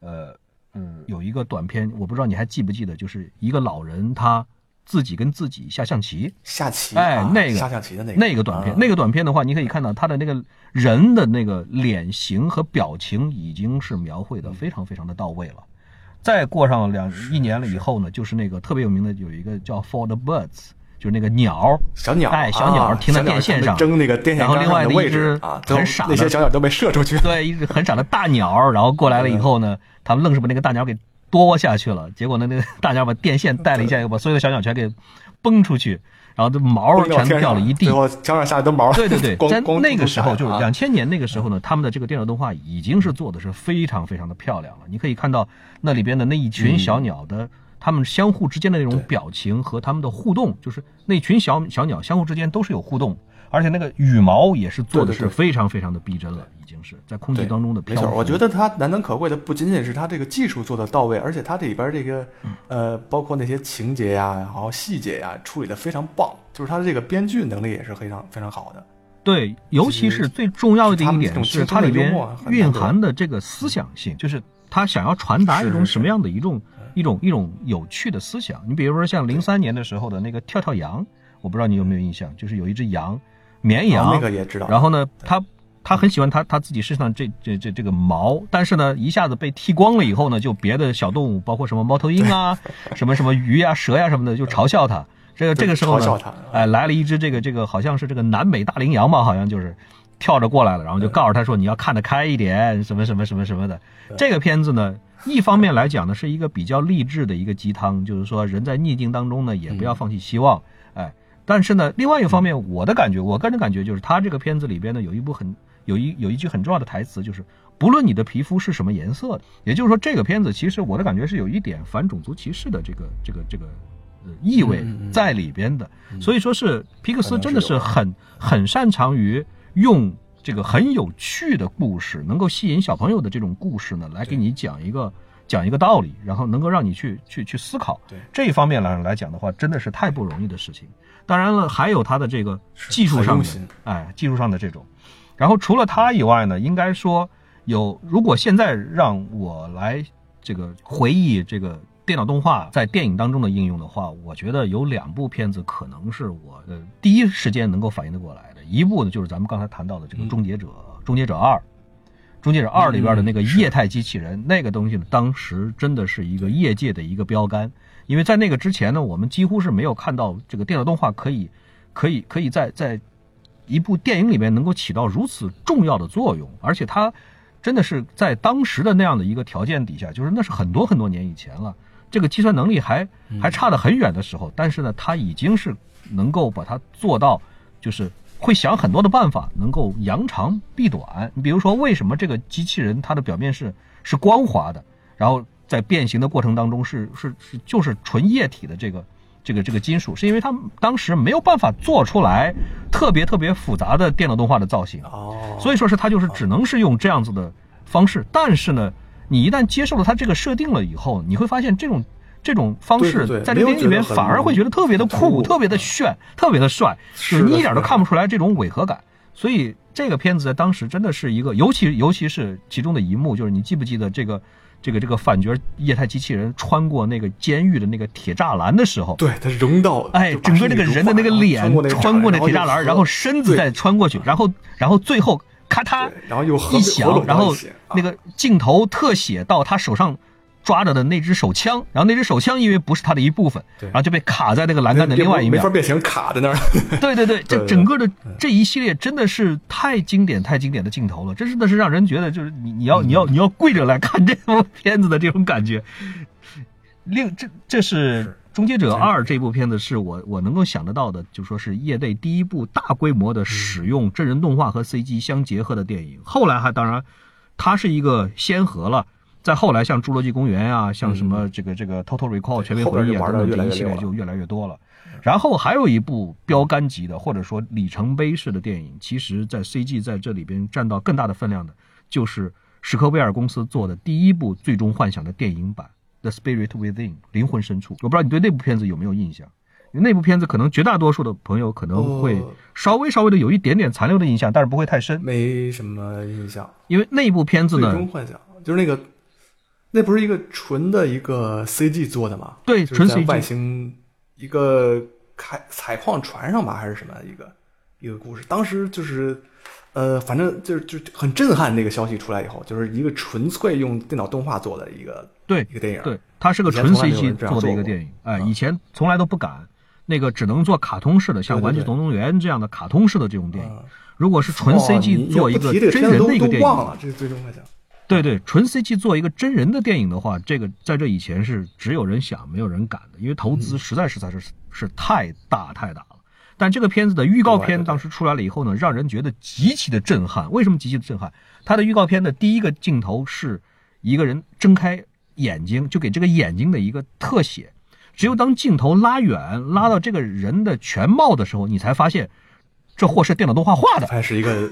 呃，嗯，有一个短片，我不知道你还记不记得，就是一个老人他自己跟自己下象棋，下棋，哎，那个下象棋的那个那个短片，那个短片的话，你可以看到他的那个人的那个脸型和表情已经是描绘的非常非常的到位了。再过上两一年了以后呢，就是那个特别有名的有一个叫《For the Birds》。就是那个鸟，小鸟，哎，小鸟停在电线上，争那个电线然后另外的一只很傻，那些小鸟都被射出去。对，一只很傻的大鸟，然后过来了以后呢，他们愣是把那个大鸟给多下去了。结果呢，那个大鸟把电线带了一下，又把所有的小鸟全给崩出去，然后这毛全掉了一地。最后小鸟下来都毛。对对对，在那个时候，就是两千年那个时候呢，他们的这个电脑动画已经是做的是非常非常的漂亮了。你可以看到那里边的那一群小鸟的。他们相互之间的那种表情和他们的互动，就是那群小小鸟相互之间都是有互动，而且那个羽毛也是做的是非常非常的逼真了，已经是在空气当中的飘。没错，我觉得它难能可贵的不仅仅是它这个技术做的到位，而且它这里边这个呃，包括那些情节呀，然后细节呀，处理的非常棒，就是它的这个编剧能力也是非常非常好的。对，尤其是最重要的一点是它里边蕴含的这个思想性，就是他想要传达一种什么样的一种。一种一种有趣的思想，你比如说像零三年的时候的那个跳跳羊，我不知道你有没有印象，就是有一只羊，绵羊，那个也知道。然后呢，他他很喜欢他他自己身上这这这这个毛，但是呢，一下子被剃光了以后呢，就别的小动物，包括什么猫头鹰啊，什么什么鱼呀、蛇呀什么的，就嘲笑他。这个这个时候呢，哎，来了一只这个这个好像是这个南美大羚羊吧，好像就是跳着过来了，然后就告诉他说你要看得开一点，什么什么什么什么的。这个片子呢。一方面来讲呢，是一个比较励志的一个鸡汤，就是说人在逆境当中呢，也不要放弃希望。哎，但是呢，另外一方面，我的感觉，我个人感觉就是，他这个片子里边呢，有一部很有一有一句很重要的台词，就是不论你的皮肤是什么颜色的，也就是说，这个片子其实我的感觉是有一点反种族歧视的这个这个这个呃意味在里边的。所以说是皮克斯真的是很很擅长于用。这个很有趣的故事，能够吸引小朋友的这种故事呢，来给你讲一个讲一个道理，然后能够让你去去去思考。对这一方面来来讲的话，真的是太不容易的事情。当然了，还有它的这个技术上的，哎，技术上的这种。然后除了它以外呢，应该说有，如果现在让我来这个回忆这个电脑动画在电影当中的应用的话，我觉得有两部片子可能是我的第一时间能够反应得过来的。一部呢，就是咱们刚才谈到的这个《终结者》，《终结者二》。《终结者二》里边的那个液态机器人，那个东西呢，当时真的是一个业界的一个标杆。因为在那个之前呢，我们几乎是没有看到这个电脑动画可以，可以，可以在在一部电影里面能够起到如此重要的作用，而且它真的是在当时的那样的一个条件底下，就是那是很多很多年以前了，这个计算能力还还差得很远的时候，但是呢，它已经是能够把它做到，就是会想很多的办法，能够扬长避短。你比如说，为什么这个机器人它的表面是是光滑的，然后在变形的过程当中是是是就是纯液体的这个。这个这个金属是因为他们当时没有办法做出来特别特别复杂的电脑动画的造型，哦，所以说是它就是只能是用这样子的方式。但是呢，你一旦接受了它这个设定了以后，你会发现这种这种方式在这电影里面反而会觉得特别的酷、特别的炫、特别的帅，就是你一点都看不出来这种违和感。所以这个片子在当时真的是一个，尤其尤其是其中的一幕，就是你记不记得这个？这个这个反角液态机器人穿过那个监狱的那个铁栅栏的时候，对它融到，哎，整个那个人的那个脸穿过那铁栅栏，然后身子再穿过去，然后然后最后咔嚓，然后又一响，然后那个镜头特写到他手上。抓着的那只手枪，然后那只手枪因为不是它的一部分，然后就被卡在那个栏杆的另外一面，没法变形，卡在那儿。[LAUGHS] 对对对，这整个的这一系列真的是太经典、太经典的镜头了，真的是让人觉得就是你你要你要你要跪着来看这部片子的这种感觉。另这这是《终结者二》这部片子是我我能够想得到的，就说是业内第一部大规模的使用真人动画和 CG 相结合的电影。后来还当然，它是一个先河了。再后来，像《侏罗纪公园》啊，像什么这个这个《Total Recall》全民回忆啊，等等这一系列就越来越多了。然后还有一部标杆级的，或者说里程碑式的电影，其实在 CG 在这里边占到更大的分量的，就是史克威尔公司做的第一部《最终幻想》的电影版《The Spirit Within》灵魂深处。我不知道你对那部片子有没有印象？因为那部片子可能绝大多数的朋友可能会稍微稍微的有一点点残留的印象，但是不会太深。没什么印象，因为那部片子呢，《最终幻想》就是那个。那不是一个纯的一个 CG 做的吗？对，纯 CG 外星一个开采矿船上吧，还是什么一个一个故事？当时就是，呃，反正就是就很震撼。那个消息出来以后，就是一个纯粹用电脑动画做的一个对一个电影。对，它是个纯 CG 做的一个电影。哎，以前从来都不敢，那个只能做卡通式的，像《玩具总动员》这样的卡通式的这种电影。如果是纯 CG 做一个真人的一个电影，这是最终幻想。对对，纯 CG 做一个真人的电影的话，这个在这以前是只有人想没有人敢的，因为投资实在实在是是太大太大了。但这个片子的预告片当时出来了以后呢，让人觉得极其的震撼。为什么极其的震撼？它的预告片的第一个镜头是一个人睁开眼睛，就给这个眼睛的一个特写。只有当镜头拉远，拉到这个人的全貌的时候，你才发现这货是电脑动画画的，还是一个。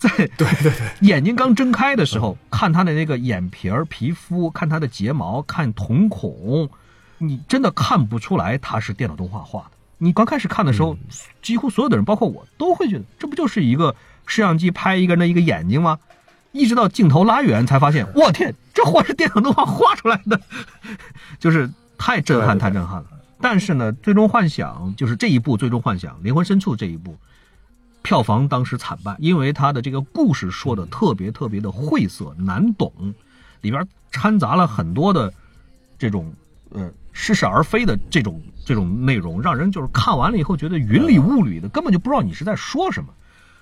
在 [LAUGHS] 对对对，眼睛刚睁开的时候，看他的那个眼皮儿、皮肤，看他的睫毛，看瞳孔，你真的看不出来他是电脑动画画的。你刚开始看的时候，几乎所有的人，包括我，都会觉得这不就是一个摄像机拍一个人的一个眼睛吗？一直到镜头拉远，才发现，我天，这画是电脑动画画出来的，[LAUGHS] 就是太震撼，太震撼了。但是呢，最终幻想就是这一部，最终幻想灵魂深处这一部。票房当时惨败，因为他的这个故事说的特别特别的晦涩难懂，里边掺杂了很多的这种呃似是而非的这种这种内容，让人就是看完了以后觉得云里雾里的，根本就不知道你是在说什么，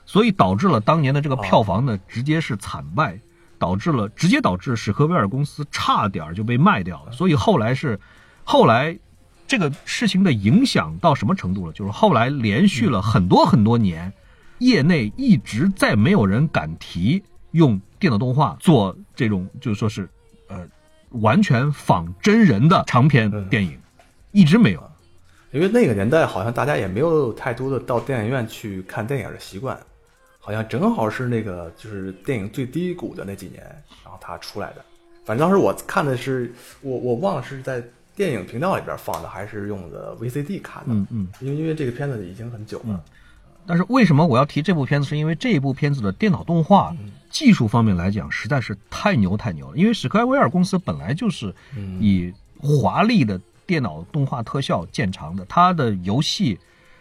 所以导致了当年的这个票房呢直接是惨败，导致了直接导致史克威尔公司差点就被卖掉了，所以后来是后来这个事情的影响到什么程度了？就是后来连续了很多很多年。业内一直再没有人敢提用电脑动画做这种，就是说是，呃，完全仿真人的长篇电影，一直没有。因为那个年代好像大家也没有太多的到电影院去看电影的习惯，好像正好是那个就是电影最低谷的那几年，然后它出来的，反正当时我看的是，我我忘了是在电影频道里边放的，还是用的 VCD 看的。嗯嗯，因为因为这个片子已经很久了。但是为什么我要提这部片子？是因为这一部片子的电脑动画技术方面来讲，实在是太牛太牛了。因为史克威尔公司本来就是以华丽的电脑动画特效见长的，它的游戏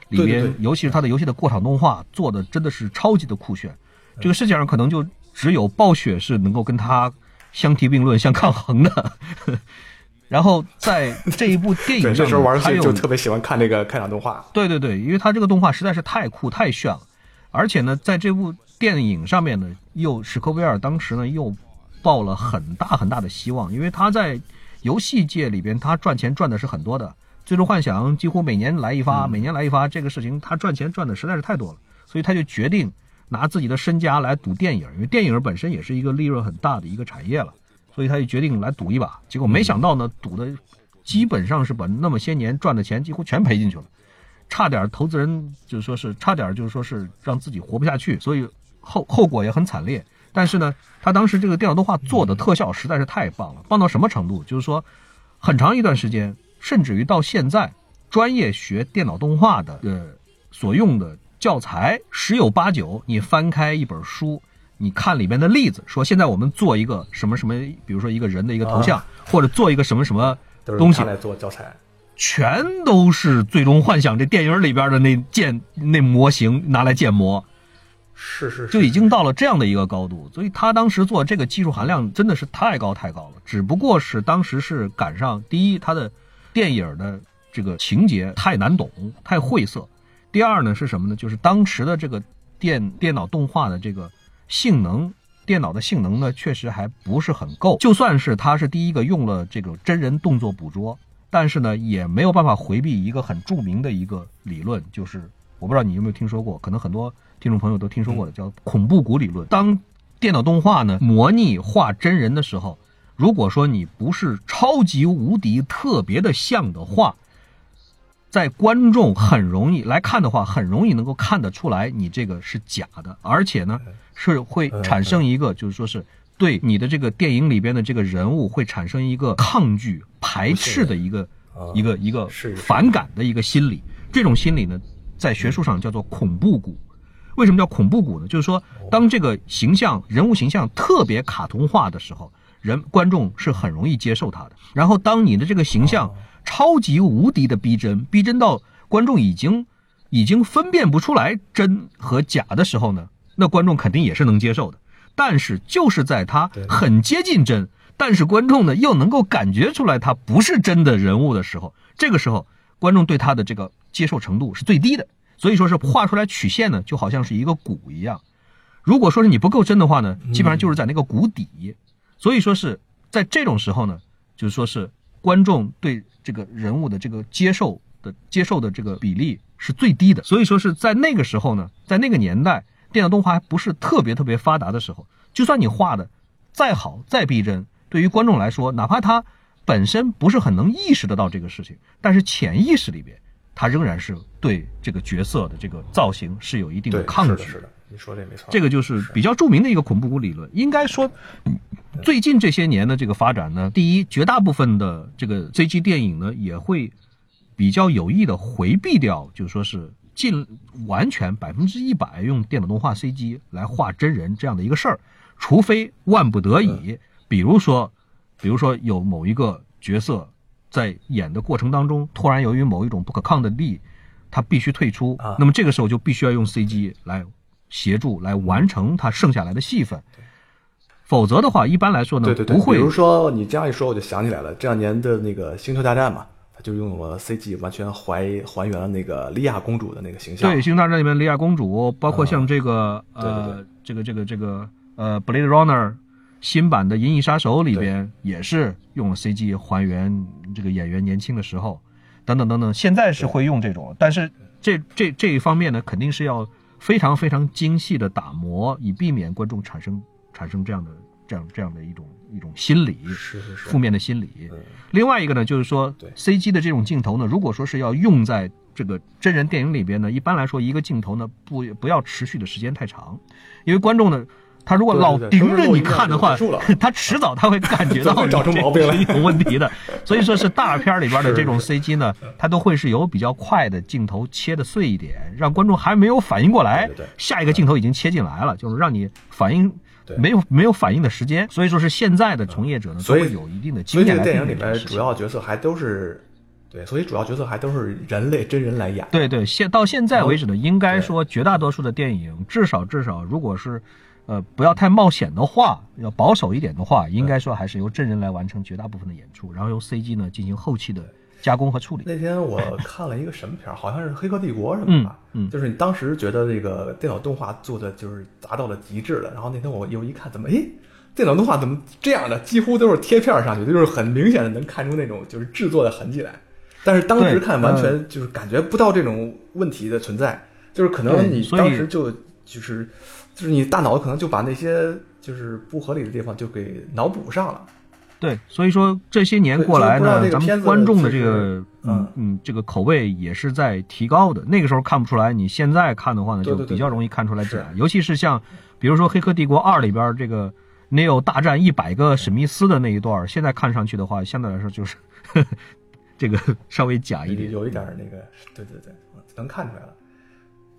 里边，尤其是它的游戏的过场动画做的真的是超级的酷炫。这个世界上可能就只有暴雪是能够跟它相提并论、相抗衡的。然后在这一部电影上，这时候玩游戏就特别喜欢看那个开场动画。对对对，因为它这个动画实在是太酷太炫了，而且呢，在这部电影上面呢，又史克威尔当时呢又抱了很大很大的希望，因为他在游戏界里边他赚钱赚的是很多的，《最终幻想》几乎每年来一发，每年来一发，这个事情他赚钱赚的实在是太多了，所以他就决定拿自己的身家来赌电影，因为电影本身也是一个利润很大的一个产业了。所以他就决定来赌一把，结果没想到呢，赌的基本上是把那么些年赚的钱几乎全赔进去了，差点投资人就是说是差点就是说是让自己活不下去，所以后后果也很惨烈。但是呢，他当时这个电脑动画做的特效实在是太棒了，棒到什么程度？就是说，很长一段时间，甚至于到现在，专业学电脑动画的呃所用的教材十有八九，你翻开一本书。你看里边的例子，说现在我们做一个什么什么，比如说一个人的一个头像，或者做一个什么什么东西来做教材，全都是《最终幻想》这电影里边的那建那模型拿来建模，是是，就已经到了这样的一个高度。所以他当时做这个技术含量真的是太高太高了。只不过是当时是赶上第一，他的电影的这个情节太难懂太晦涩；第二呢是什么呢？就是当时的这个电电脑动画的这个。性能，电脑的性能呢，确实还不是很够。就算是它是第一个用了这个真人动作捕捉，但是呢，也没有办法回避一个很著名的一个理论，就是我不知道你有没有听说过，可能很多听众朋友都听说过的，叫恐怖谷理论。当电脑动画呢模拟画真人的时候，如果说你不是超级无敌特别的像的话，在观众很容易来看的话，很容易能够看得出来你这个是假的，而且呢。是会产生一个，就是说是对你的这个电影里边的这个人物会产生一个抗拒、排斥的一个一个一个反感的一个心理。这种心理呢，在学术上叫做恐怖谷。为什么叫恐怖谷呢？就是说，当这个形象人物形象特别卡通化的时候，人观众是很容易接受他的。然后，当你的这个形象超级无敌的逼真，逼真到观众已经已经分辨不出来真和假的时候呢？那观众肯定也是能接受的，但是就是在他很接近真，但是观众呢又能够感觉出来他不是真的人物的时候，这个时候观众对他的这个接受程度是最低的。所以说是画出来曲线呢，就好像是一个谷一样。如果说是你不够真的话呢，基本上就是在那个谷底。所以说是在这种时候呢，就是说是观众对这个人物的这个接受的接受的这个比例是最低的。所以说是在那个时候呢，在那个年代。电脑动画还不是特别特别发达的时候，就算你画的再好再逼真，对于观众来说，哪怕他本身不是很能意识得到这个事情，但是潜意识里边，他仍然是对这个角色的这个造型是有一定的抗拒。是的，你说这没错。这个就是比较著名的一个恐怖谷理论。应该说，最近这些年的这个发展呢，第一，绝大部分的这个 CG 电影呢，也会比较有意的回避掉，就是说是。尽完全百分之一百用电脑动画 CG 来画真人这样的一个事儿，除非万不得已，比如说，比如说有某一个角色在演的过程当中，突然由于某一种不可抗的力，他必须退出，那么这个时候就必须要用 CG 来协助来完成他剩下来的戏份，否则的话，一般来说呢，不会。比如说你这样一说，我就想起来了，这两年的那个星球大战嘛。就用了 CG 完全还还原了那个莉亚公主的那个形象。对，《星球大战》里面莉亚公主，包括像这个呃，这个这个这个呃，《Blade Runner》新版的《银翼杀手》里边也是用了 CG 还原这个演员年轻的时候，等等等等。现在是会用这种，但是这这这一方面呢，肯定是要非常非常精细的打磨，以避免观众产生产生这样的这样这样的一种。一种心理，是是是，负面的心理。另外一个呢，就是说，CG 的这种镜头呢，如果说是要用在这个真人电影里边呢，一般来说，一个镜头呢，不不要持续的时间太长，因为观众呢，他如果老盯着你看的话，[LAUGHS] 他迟早他会感觉到 [LAUGHS] 找出毛病来有问题的。所以说是大片里边的这种 CG 呢，它都会是有比较快的镜头切的碎一点，让观众还没有反应过来，下一个镜头已经切进来了，就是让你反应没有没有反应的时间。所以说是现在的从业者呢，都会有一定的经验来电影里面主要角色还都是。对，所以主要角色还都是人类真人来演。对对，现到现在为止呢，应该说绝大多数的电影，至少至少，如果是，呃，不要太冒险的话，要保守一点的话，应该说还是由真人来完成绝大部分的演出，然后由 CG 呢进行后期的加工和处理。那天我看了一个什么片儿，好像是《黑客帝国》什么的，嗯，就是你当时觉得这个电脑动画做的就是达到了极致了，然后那天我又一看，怎么，诶，电脑动画怎么这样的？几乎都是贴片上去，就是很明显的能看出那种就是制作的痕迹来。但是当时看完全就是感觉不到这种问题的存在，就是可能你当时就就是就是你大脑可能就把那些就是不合理的地方就给脑补上了。对，所以说这些年过来呢，咱们观众的这个嗯嗯这个口味也是在提高的。那个时候看不出来，你现在看的话呢，就比较容易看出来假。尤其是像比如说《黑客帝国二》里边这个 Neo 大战一百个史密斯的那一段，现在看上去的话，相对来说就是。[LAUGHS] 这个稍微假一点，有一点那个，对对对，能看出来了。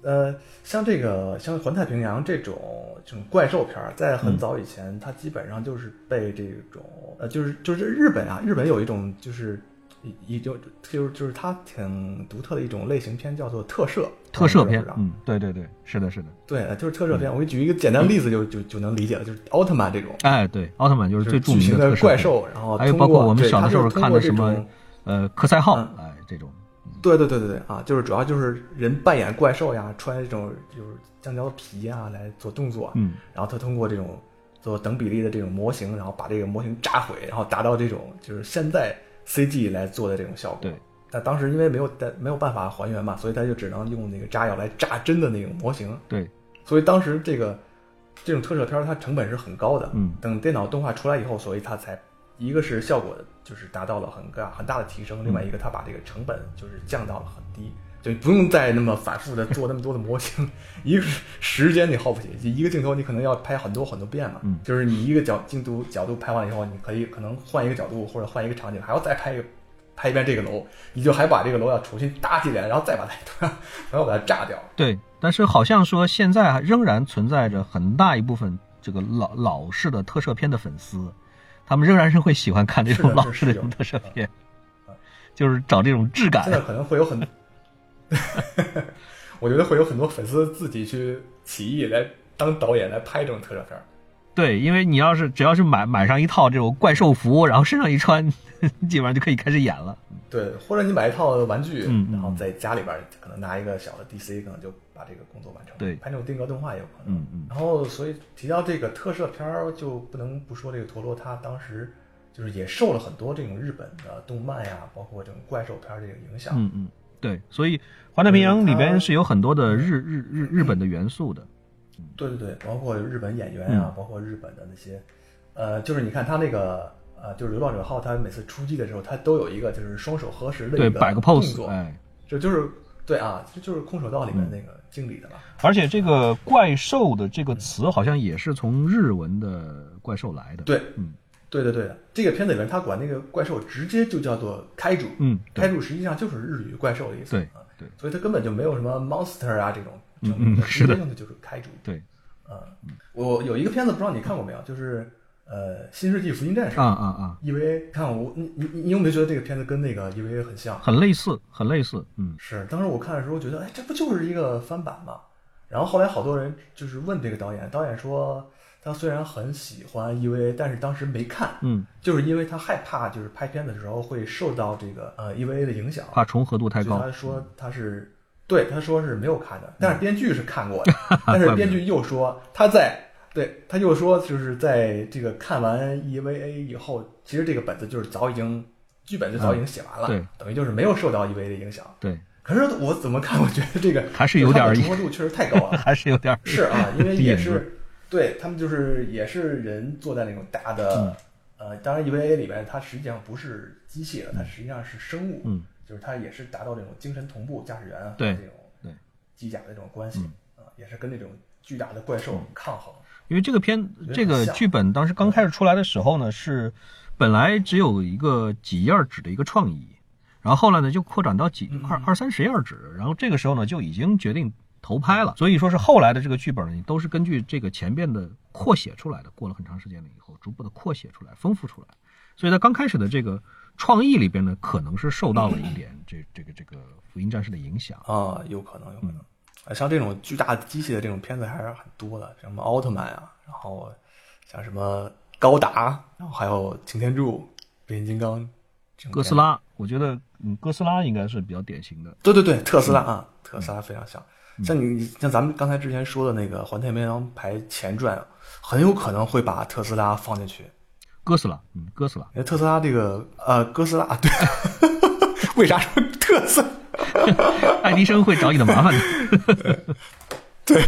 呃，像这个像《环太平洋》这种这种怪兽片，在很早以前，它基本上就是被这种呃，就是就是日本啊，日本有一种就是一就就是就是它挺独特的一种类型片，叫做特摄特摄片。嗯，对对对，是的，是的，对，就是特摄片。我给你举一个简单例子，就就就能理解了，就是奥特曼这种。哎，对，奥特曼就是最著名的怪兽，然后还有包括我们小的时候看的什么。呃，科赛号，哎，这种，对对对对对啊，就是主要就是人扮演怪兽呀，穿这种就是橡胶皮啊来做动作，嗯，然后他通过这种做等比例的这种模型，然后把这个模型炸毁，然后达到这种就是现在 CG 来做的这种效果。对，但当时因为没有没有办法还原嘛，所以他就只能用那个炸药来炸真的那种模型。对，所以当时这个这种特摄片它成本是很高的，嗯，等电脑动画出来以后，所以它才。一个是效果就是达到了很大很大的提升，另外一个它把这个成本就是降到了很低，就不用再那么反复的做那么多的模型。[LAUGHS] 一个是时间你耗不起，一个镜头你可能要拍很多很多遍嘛，嗯就是你一个角镜头角度拍完了以后，你可以可能换一个角度或者换一个场景，还要再拍一个拍一遍这个楼，你就还把这个楼要重新搭起来，然后再把它然后把它炸掉。对，但是好像说现在仍然存在着很大一部分这个老老式的特摄片的粉丝。他们仍然是会喜欢看这种老式的这种特摄片，就是找这种质感。现在可能会有很，[LAUGHS] 我觉得会有很多粉丝自己去起义来当导演来拍这种特摄片。对，因为你要是只要是买买上一套这种怪兽服，然后身上一穿，[LAUGHS] 基本上就可以开始演了。对，或者你买一套玩具，嗯然后在家里边可能拿一个小的 DC，可能就把这个工作完成。对，拍那种定格动画也有可能。嗯嗯。然后，所以提到这个特摄片儿，就不能不说这个陀螺，它当时就是也受了很多这种日本的动漫呀，包括这种怪兽片儿这个影响。嗯嗯。对，所以《环太平洋》里边是有很多的日日日日本的元素的。对对对，包括日本演员啊，包括日本的那些，呃，就是你看他那个。呃，就是流浪者号，他每次出击的时候，他都有一个就是双手合十的一个动作，哎，这就是对啊，这就是空手道里面那个经理的吧。而且这个怪兽的这个词好像也是从日文的怪兽来的。对，嗯，对对对，这个片子里面他管那个怪兽直接就叫做开主，嗯，开主实际上就是日语怪兽的意思，对啊，对，所以他根本就没有什么 monster 啊这种，嗯嗯，是的，用的就是开主，对，嗯，我有一个片子不知道你看过没有，就是。呃，新世纪福音战士啊啊啊！EVA，看我你你你有没有觉得这个片子跟那个 EVA 很像？很类似，很类似。嗯，是。当时我看的时候觉得，哎，这不就是一个翻版吗？然后后来好多人就是问这个导演，导演说他虽然很喜欢 EVA，但是当时没看。嗯，就是因为他害怕，就是拍片的时候会受到这个呃 EVA 的影响，怕重合度太高。他说他是对，他说是没有看的，但是编剧是看过的。[LAUGHS] 但是编剧又说他在。对，他又说，就是在这个看完 EVA 以后，其实这个本子就是早已经剧本就早已经写完了，对，等于就是没有受到 EVA 的影响。对，可是我怎么看，我觉得这个还是有点重合度确实太高了，[LAUGHS] 还是有点是啊，因为也是对他们就是也是人坐在那种大的呃，当然 EVA 里面它实际上不是机械的，它实际上是生物，嗯，就是它也是达到这种精神同步驾驶员对这种对机甲的这种关系啊，也是跟那种。巨大的怪兽抗衡。因为这个片这个剧本当时刚开始出来的时候呢，是本来只有一个几页纸的一个创意，然后后来呢就扩展到几二二三十页纸，然后这个时候呢就已经决定投拍了。所以说是后来的这个剧本呢，都是根据这个前边的扩写出来的，过了很长时间了以后，逐步的扩写出来，丰富出来。所以在刚开始的这个创意里边呢，可能是受到了一点这这个这个福音战士的影响啊，有可能有可能。像这种巨大的机器的这种片子还是很多的，什么奥特曼啊，然后像什么高达，然后还有擎天柱、变形金刚、哥斯拉。我觉得，嗯，哥斯拉应该是比较典型的。对对对，特斯拉啊，特斯拉非常像。像你像咱们刚才之前说的那个《环太平洋》排前传，很有可能会把特斯拉放进去。哥斯拉，嗯，哥斯拉。特斯拉这个呃，哥斯拉对，[LAUGHS] 为啥说特斯拉？[LAUGHS] 爱迪生会找你的麻烦的。[LAUGHS] 对，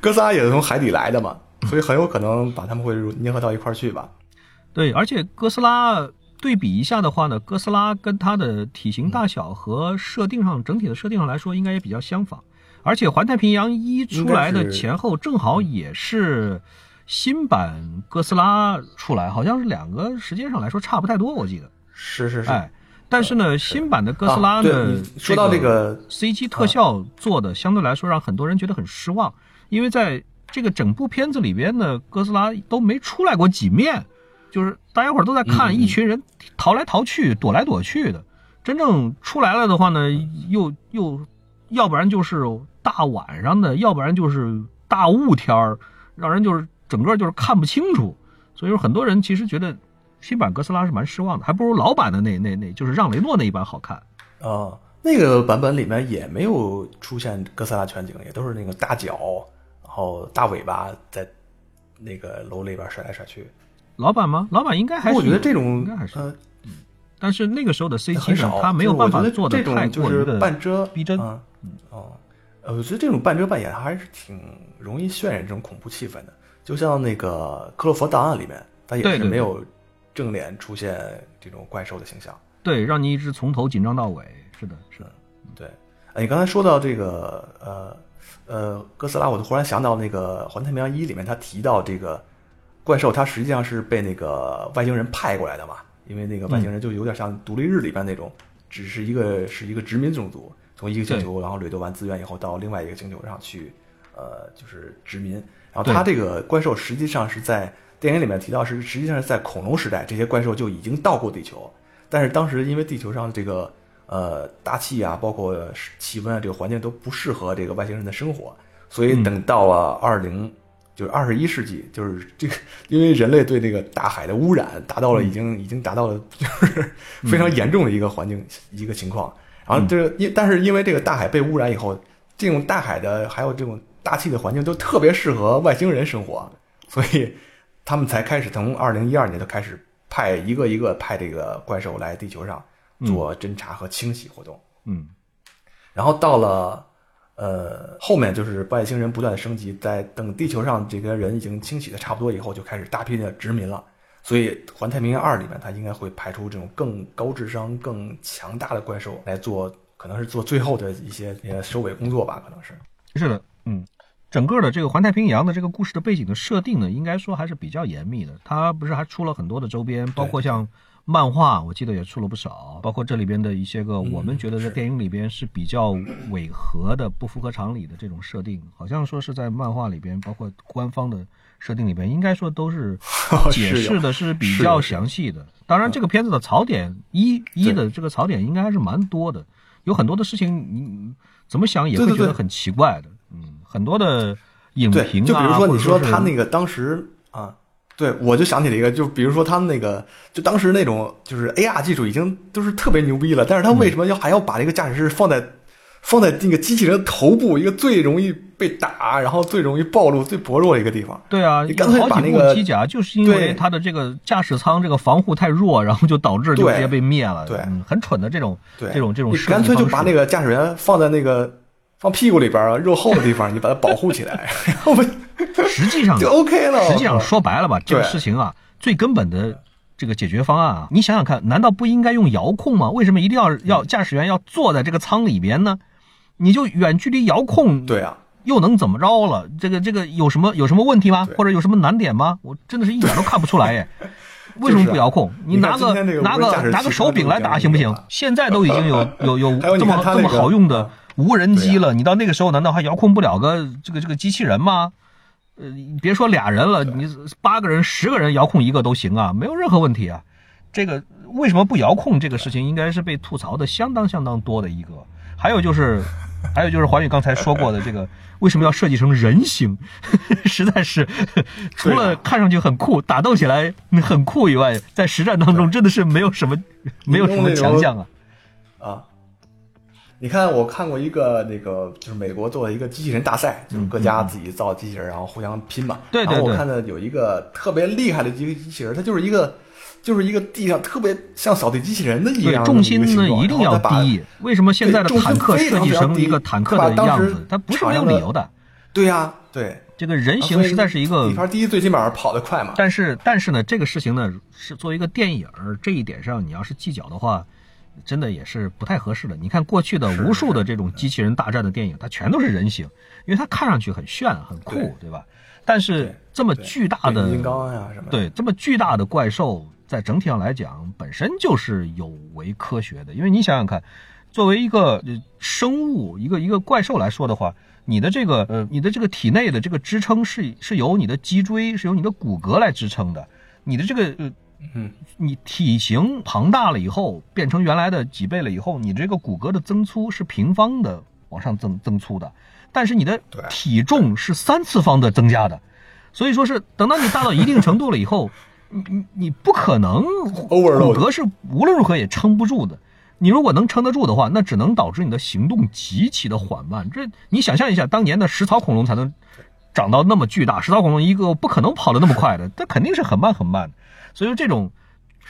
哥斯拉也是从海底来的嘛，所以很有可能把他们会粘合到一块儿去吧。对，而且哥斯拉对比一下的话呢，哥斯拉跟它的体型大小和设定上整体的设定上来说，应该也比较相仿。而且《环太平洋一》出来的前后正好也是新版哥斯拉出来，好像是两个时间上来说差不太多，我记得。是是是。哎。但是呢，新版的哥斯拉呢，说到这个 CG 特效做的相对来说让很多人觉得很失望，因为在这个整部片子里边呢，哥斯拉都没出来过几面，就是大家伙都在看一群人逃来逃去、躲来躲去的，真正出来了的话呢，又又要不然就是大晚上的，要不然就是大雾天儿，让人就是整个就是看不清楚，所以说很多人其实觉得。新版哥斯拉是蛮失望的，还不如老版的那那那就是让雷诺那一版好看。哦，那个版本里面也没有出现哥斯拉全景，也都是那个大脚，然后大尾巴在那个楼里边甩来甩去。老版吗？老版应该还是？我觉得这种应该还是。嗯，但是那个时候的 CG 呢，它没有办法做的太过于半遮逼真。嗯哦，呃，我觉得这种半遮半掩还是挺容易渲染这种恐怖气氛的。就像那个《克洛佛档案》里面，它也是没有。正脸出现这种怪兽的形象，对，让你一直从头紧张到尾。是的，是的，对。你刚才说到这个，呃，呃，哥斯拉，我就忽然想到那个《环太平洋一》里面，他提到这个怪兽，它实际上是被那个外星人派过来的嘛？因为那个外星人就有点像《独立日》里边那种，只是一个是一个殖民种族，从一个星球然后掠夺完资源以后，到另外一个星球上去，呃，就是殖民。然后他这个怪兽实际上是在。电影里面提到是，实际上是在恐龙时代，这些怪兽就已经到过地球，但是当时因为地球上这个呃大气啊，包括气温啊，这个环境都不适合这个外星人的生活，所以等到了二零就是二十一世纪，就是这个因为人类对这个大海的污染达到了已经已经达到了就是非常严重的一个环境一个情况，然后这个因但是因为这个大海被污染以后，这种大海的还有这种大气的环境都特别适合外星人生活，所以。他们才开始从二零一二年就开始派一个一个派这个怪兽来地球上做侦查和清洗活动。嗯，然后到了呃后面就是外星人不断的升级，在等地球上这个人已经清洗的差不多以后，就开始大批的殖民了。所以《环太平洋二》里面，它应该会派出这种更高智商、更强大的怪兽来做，可能是做最后的一些收尾工作吧，可能是。是的，嗯。整个的这个环太平洋的这个故事的背景的设定呢，应该说还是比较严密的。它不是还出了很多的周边，包括像漫画，我记得也出了不少。包括这里边的一些个我们觉得在电影里边是比较违和的、不符合常理的这种设定，好像说是在漫画里边，包括官方的设定里边，应该说都是 [LAUGHS] 解释的是比较详细的。当然，这个片子的槽点一一的这个槽点应该还是蛮多的，有很多的事情你怎么想也会觉得很奇怪的。嗯。很多的影评啊，就比如说你说他那个当时啊，对我就想起了一个，就比如说他们那个，就当时那种就是 AR 技术已经都是特别牛逼了，但是他为什么要还要把这个驾驶室放在放在那个机器人的头部一个最容易被打，然后最容易暴露、最薄弱的一个地方？对啊，你干脆把那个机甲就是因为它的这个驾驶舱这个防护太弱，[LAUGHS] 然后就导致就直接被灭了，对，很蠢的这种这种这种，你干脆就把那个驾驶员放在那个。放屁股里边啊，肉厚的地方，你把它保护起来，[LAUGHS] 然后实际上就 OK 了。实际上说白了吧，这个事情啊，最根本的这个解决方案啊，你想想看，难道不应该用遥控吗？为什么一定要要驾驶员要坐在这个舱里边呢？你就远距离遥控，对啊，又能怎么着了？这个这个有什么有什么问题吗？或者有什么难点吗？我真的是一点都看不出来耶。为什么不遥控？你拿个拿个拿个手柄来打行不行？现在都已经有有有这么这么好用的无人机了，你到那个时候难道还遥控不了个这个这个机器人吗？呃，别说俩人了，你八个人、十个人遥控一个都行啊，没有任何问题啊。这个为什么不遥控？这个事情应该是被吐槽的相当相当多的一个。还有就是，还有就是华宇刚才说过的这个，为什么要设计成人形？[LAUGHS] 实在是除了看上去很酷、打斗起来很酷以外，在实战当中真的是没有什么没有什么强项啊啊。你看，我看过一个那个，就是美国做的一个机器人大赛，就是各家自己造机器人，然后互相拼嘛。对对对。然后我看到有一个特别厉害的一个机器人，它就是一个，就是一个地上特别像扫地机器人的一样重心呢一定要低。为什么现在的坦克设计成一个坦克的样子？它不是没有理由的。对呀，对。这个人形实在是一个底盘低，最起码跑得快嘛。但是，但是呢，这个事情呢，是作为一个电影，这一点上你要是计较的话。真的也是不太合适的。你看过去的无数的这种机器人大战的电影，它全都是人形，因为它看上去很炫很酷，对吧？但是这么巨大的金刚呀什么，对，这么巨大的怪兽，在整体上来讲，本身就是有违科学的。因为你想想看，作为一个生物，一个一个怪兽来说的话，你的这个呃，你的这个体内的这个支撑是是由你的脊椎，是由你的骨骼来支撑的，你的这个呃。嗯，你体型庞大了以后，变成原来的几倍了以后，你这个骨骼的增粗是平方的往上增增粗的，但是你的体重是三次方的增加的，所以说是等到你大到一定程度了以后，你你你不可能骨骼是无论如何也撑不住的。你如果能撑得住的话，那只能导致你的行动极其的缓慢。这你想象一下，当年的食草恐龙才能长到那么巨大，食草恐龙一个不可能跑得那么快的，[LAUGHS] 它肯定是很慢很慢的。所以说，这种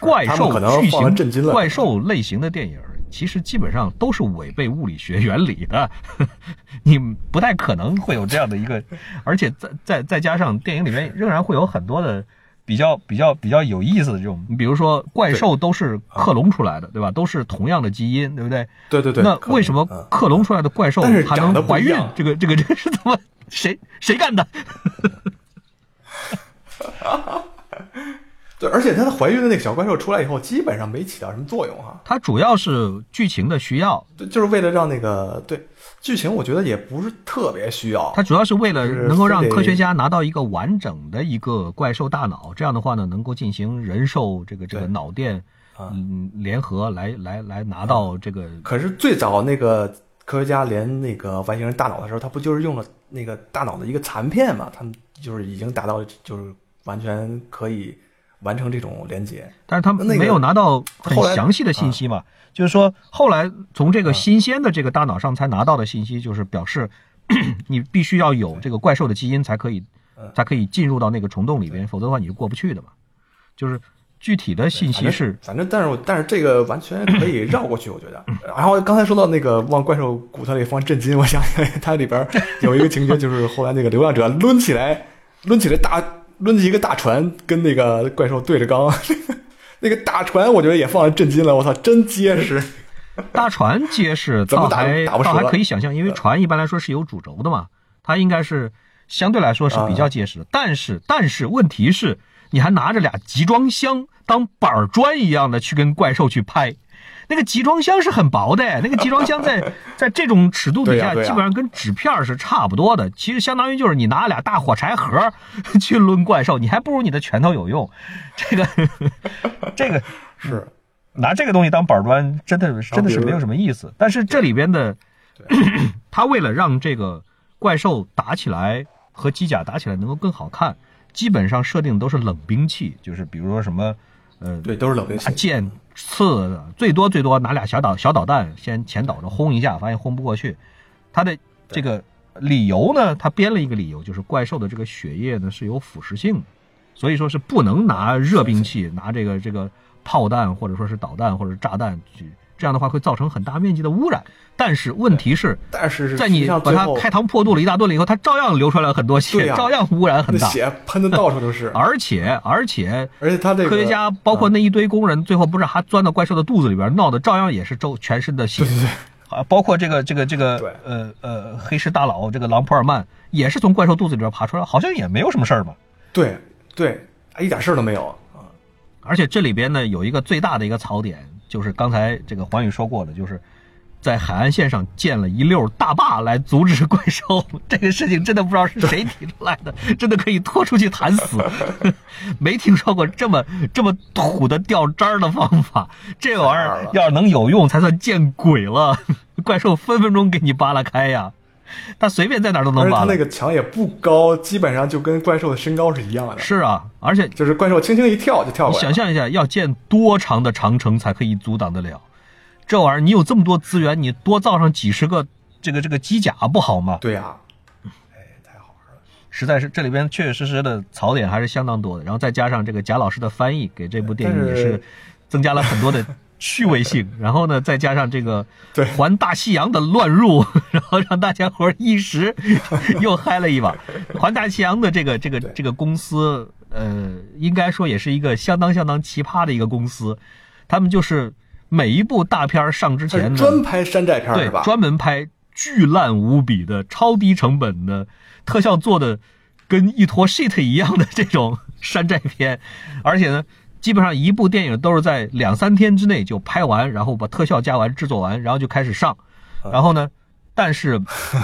怪兽巨型怪兽类型的电影，其实基本上都是违背物理学原理的。[LAUGHS] 你不太可能会有这样的一个，而且再再再加上电影里面仍然会有很多的比较比较比较有意思的这种，你比如说怪兽都是克隆出来的，对吧？都是同样的基因，对不对？对对对。那为什么克隆出来的怪兽还能怀孕？这个这个 [LAUGHS] 这个是怎么谁谁干的？[LAUGHS] 对，而且它的怀孕的那个小怪兽出来以后，基本上没起到什么作用哈。它主要是剧情的需要，对，就是为了让那个对剧情，我觉得也不是特别需要。它主要是为了能够让科学家拿到一个完整的一个怪兽大脑，这样的话呢，能够进行人兽这个这个脑电嗯联合来来来拿到这个。可是最早那个科学家连那个外星人大脑的时候，他不就是用了那个大脑的一个残片嘛？他们就是已经达到就是完全可以。完成这种连接，但是他们没有拿到很详细的信息嘛？就是说，后来从这个新鲜的这个大脑上才拿到的信息，就是表示 [COUGHS] 你必须要有这个怪兽的基因才可以，才可以进入到那个虫洞里边，否则的话你是过不去的嘛。就是具体的信息是，反正但是但是这个完全可以绕过去，[COUGHS] 我觉得。然后刚才说到那个往怪兽骨头里放震惊，我想起来它里边有一个情节，就是后来那个流浪者抡起来，抡起来大。抡起一个大船，跟那个怪兽对着刚，[LAUGHS] 那个大船我觉得也放了震惊了。我操，真结实！大船结实，[LAUGHS] 倒还倒还可以想象，因为船一般来说是有主轴的嘛，它应该是相对来说是比较结实的。但是，但是问题是，你还拿着俩集装箱当板砖一样的去跟怪兽去拍。那个集装箱是很薄的，那个集装箱在 [LAUGHS] 在这种尺度底下，基本上跟纸片是差不多的。其实相当于就是你拿俩大火柴盒 [LAUGHS] 去抡怪兽，你还不如你的拳头有用。这个 [LAUGHS] 这个是拿这个东西当板砖，真的真的是没有什么意思。但是这里边的，[CLEARS THROAT] 他为了让这个怪兽打起来和机甲打起来能够更好看，基本上设定都是冷兵器，就是比如说什么。嗯，对，都是冷兵器，剑、刺，最多最多拿俩小导小导弹先前导着轰一下，发现轰不过去。他的这个理由呢，他编了一个理由，就是怪兽的这个血液呢是有腐蚀性的，所以说是不能拿热兵器，拿这个这个炮弹或者说是导弹或者炸弹去。这样的话会造成很大面积的污染，但是问题是，但是在你把它开膛破肚了一大顿了以后，它照样流出来了很多血，照样污染很大，血喷的到处都是。而且而且而且他这个科学家包括那一堆工人，最后不是还钻到怪兽的肚子里边，闹的照样也是周全身的血。对对对，啊，包括这个这个这个呃呃黑市大佬这个狼普尔曼也是从怪兽肚子里边爬出来，好像也没有什么事儿吧？对对，一点事儿都没有啊！而且这里边呢有一个最大的一个槽点，就是刚才这个环宇说过的，就是。在海岸线上建了一溜大坝来阻止怪兽，这个事情真的不知道是谁提出来的，真的可以拖出去弹死。[LAUGHS] 没听说过这么这么土的掉渣的方法，这玩意儿要是能有用才算见鬼了。[LAUGHS] 怪兽分分钟给你扒拉开呀，[LAUGHS] 他随便在哪都能扒。他那个墙也不高，基本上就跟怪兽的身高是一样的。是啊，而且就是怪兽轻轻一跳就跳过来。想象一下，要建多长的长城才可以阻挡得了？这玩意儿，你有这么多资源，你多造上几十个这个这个机甲不好吗？对呀，哎，太好玩了！实在是这里边确确实实的槽点还是相当多的，然后再加上这个贾老师的翻译，给这部电影也是增加了很多的趣味性。[LAUGHS] 然后呢，再加上这个环大西洋的乱入，[LAUGHS] 然后让大家伙一时又嗨了一把。[LAUGHS] 环大西洋的这个这个这个公司，呃，应该说也是一个相当相当奇葩的一个公司，他们就是。每一部大片上之前，专拍山寨片对吧？专门拍巨烂无比的、超低成本的特效做的跟一坨 shit 一样的这种山寨片，而且呢，基本上一部电影都是在两三天之内就拍完，然后把特效加完、制作完，然后就开始上。然后呢，但是